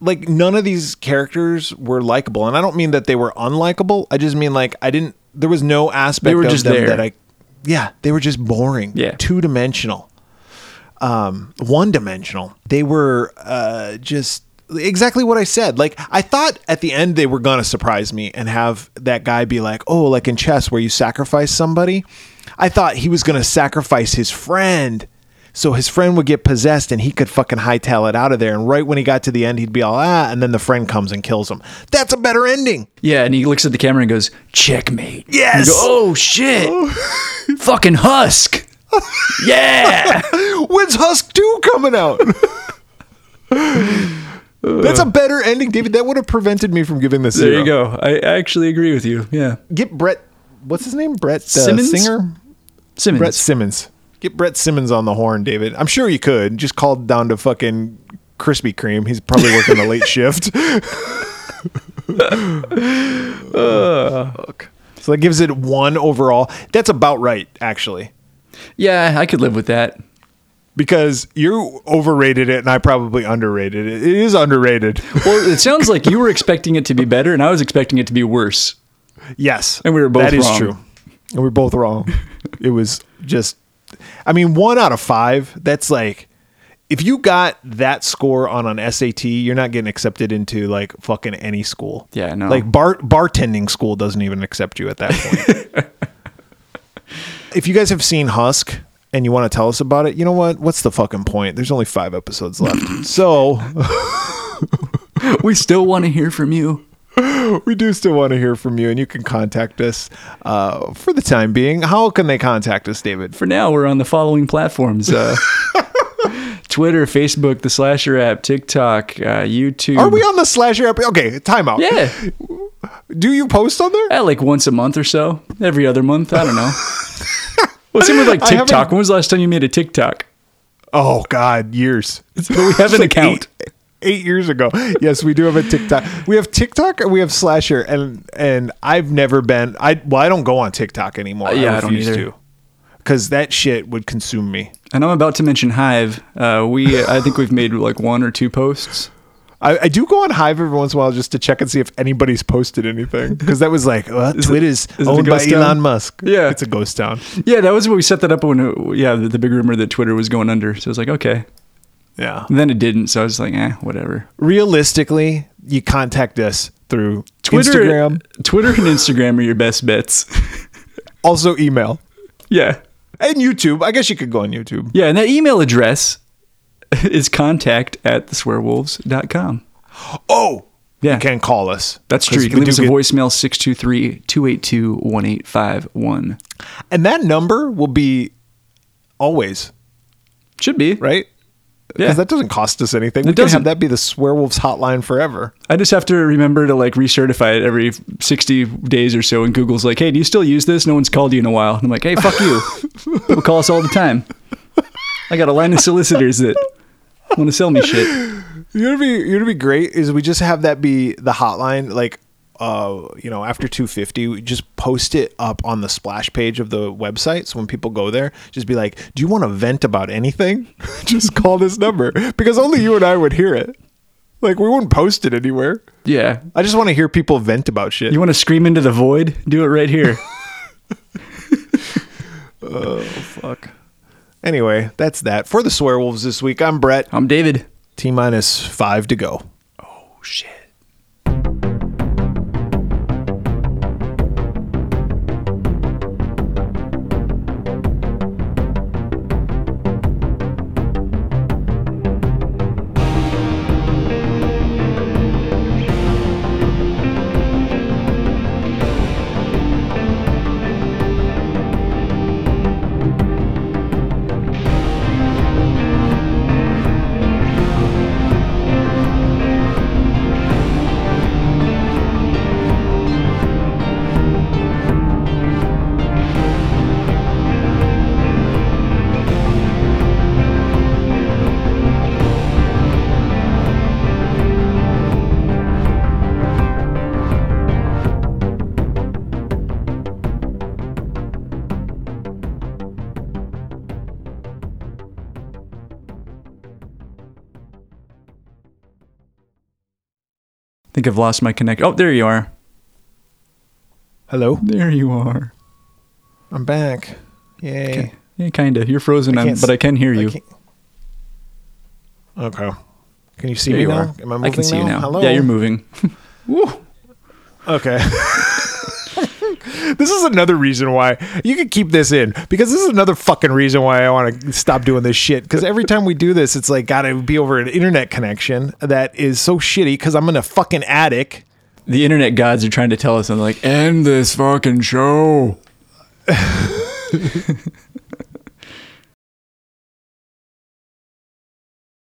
Like none of these characters were likable, and I don't mean that they were unlikable. I just mean like I didn't. There was no aspect They were of just them there. that I. Yeah, they were just boring. Yeah. two dimensional, um, one dimensional. They were uh, just exactly what I said. Like I thought at the end they were gonna surprise me and have that guy be like, oh, like in chess where you sacrifice somebody. I thought he was gonna sacrifice his friend. So his friend would get possessed and he could fucking hightail it out of there. And right when he got to the end, he'd be all, ah, and then the friend comes and kills him. That's a better ending. Yeah, and he looks at the camera and goes, "Checkmate." Yes. Go, oh shit! Fucking husk. yeah. When's Husk 2 coming out? That's a better ending, David. That would have prevented me from giving this There zero. you go. I I actually agree with you. Yeah. Get Brett, what's his name? Brett uh, Simmons? Singer? Simmons. Brett Simmons. Get Brett Simmons on the horn, David. I'm sure you could. Just call it down to fucking Krispy Kreme. He's probably working the late shift. Fuck. So that gives it one overall. That's about right, actually. yeah, I could live with that. Because you overrated it and I probably underrated it. It is underrated. Well, it sounds like you were expecting it to be better, and I was expecting it to be worse. Yes. And we were both wrong. That is true. And we were both wrong. it was just, I mean, one out of five, that's like, if you got that score on an SAT, you're not getting accepted into like fucking any school. Yeah, no. Like bar bartending school doesn't even accept you at that point. if you guys have seen Husk and you want to tell us about it, you know what? What's the fucking point? There's only five episodes left. so We still want to hear from you. we do still want to hear from you, and you can contact us uh, for the time being. How can they contact us, David? For now, we're on the following platforms: uh, Twitter, Facebook, the Slasher app, TikTok, uh, YouTube. Are we on the slasher app? Okay, timeout. Yeah, Do you post on there? at like once a month or so, every other month. I don't know. well, same with like TikTok. When was the last time you made a TikTok? Oh God, years. But we have an Like account. Eight, eight years ago. Yes, we do have a TikTok. We have TikTok and we have Slasher, and and I've never been. I well, I don't go on TikTok anymore. Uh, yeah, I don't either. to, because that shit would consume me. And I'm about to mention Hive. Uh, we, I think we've made like one or two posts. I, I do go on Hive every once in a while just to check and see if anybody's posted anything because that was like, well, Is Twitter's is it a owned by town? Elon Musk. Yeah. it's a ghost town. Yeah, that was what we set that up when. It, yeah, the, the big rumor that Twitter was going under. So I was like, okay. Yeah. And then it didn't. So I was like, eh, whatever. Realistically, you contact us through Twitter, Instagram, Twitter and Instagram are your best bets. also email, yeah. and YouTube. I guess you could go on YouTube. Yeah, and that email address is contact at theswearwolves.com. Oh, Yeah. you can call us. That's true. You can leave us a get- voicemail 623 282 1851. and that number will be always Should be. right. Yeah. Because that doesn't cost us anything. we can doesn't. have that be the Swearwolves hotline forever. I just have to remember to like recertify it every 60 days or so. And Google's like, hey, do you still use this? No one's called you in a while. And I'm like, hey, fuck you. People call us all the time. I got a line of solicitors that want to sell me shit. You know, be you know, be great is we just have that be the hotline. Like, uh, you know, after two fifty, we just post it up on the splash page of the website. So when people go there, just be like, "Do you want to vent about anything? just call this number because only you and I would hear it. Like, we wouldn't post it anywhere. Yeah. I just want to hear people vent about shit. You want to scream into the void? Do it right here. Oh fuck. Anyway, that's that for the Swearwolves this week. I'm Bret. I'm David. T minus five to go. Oh, shit. Think I've lost my connect. Oh, there you are. Hello, There you are. I'm back. Yay! Yeah, kind of. You're frozen, I but I can hear you. Okay. Can you see There me you now? are. Am I moving I can see you now. Hello. Yeah, you're moving. Woo. Okay. this is another reason why you can keep this in because this is another fucking reason why I want to stop doing this shit. Because every time we do this, it's like got to be over an internet connection that is so shitty. Because I'm in a fucking attic. The internet gods are trying to tell us, they're like, end this fucking show.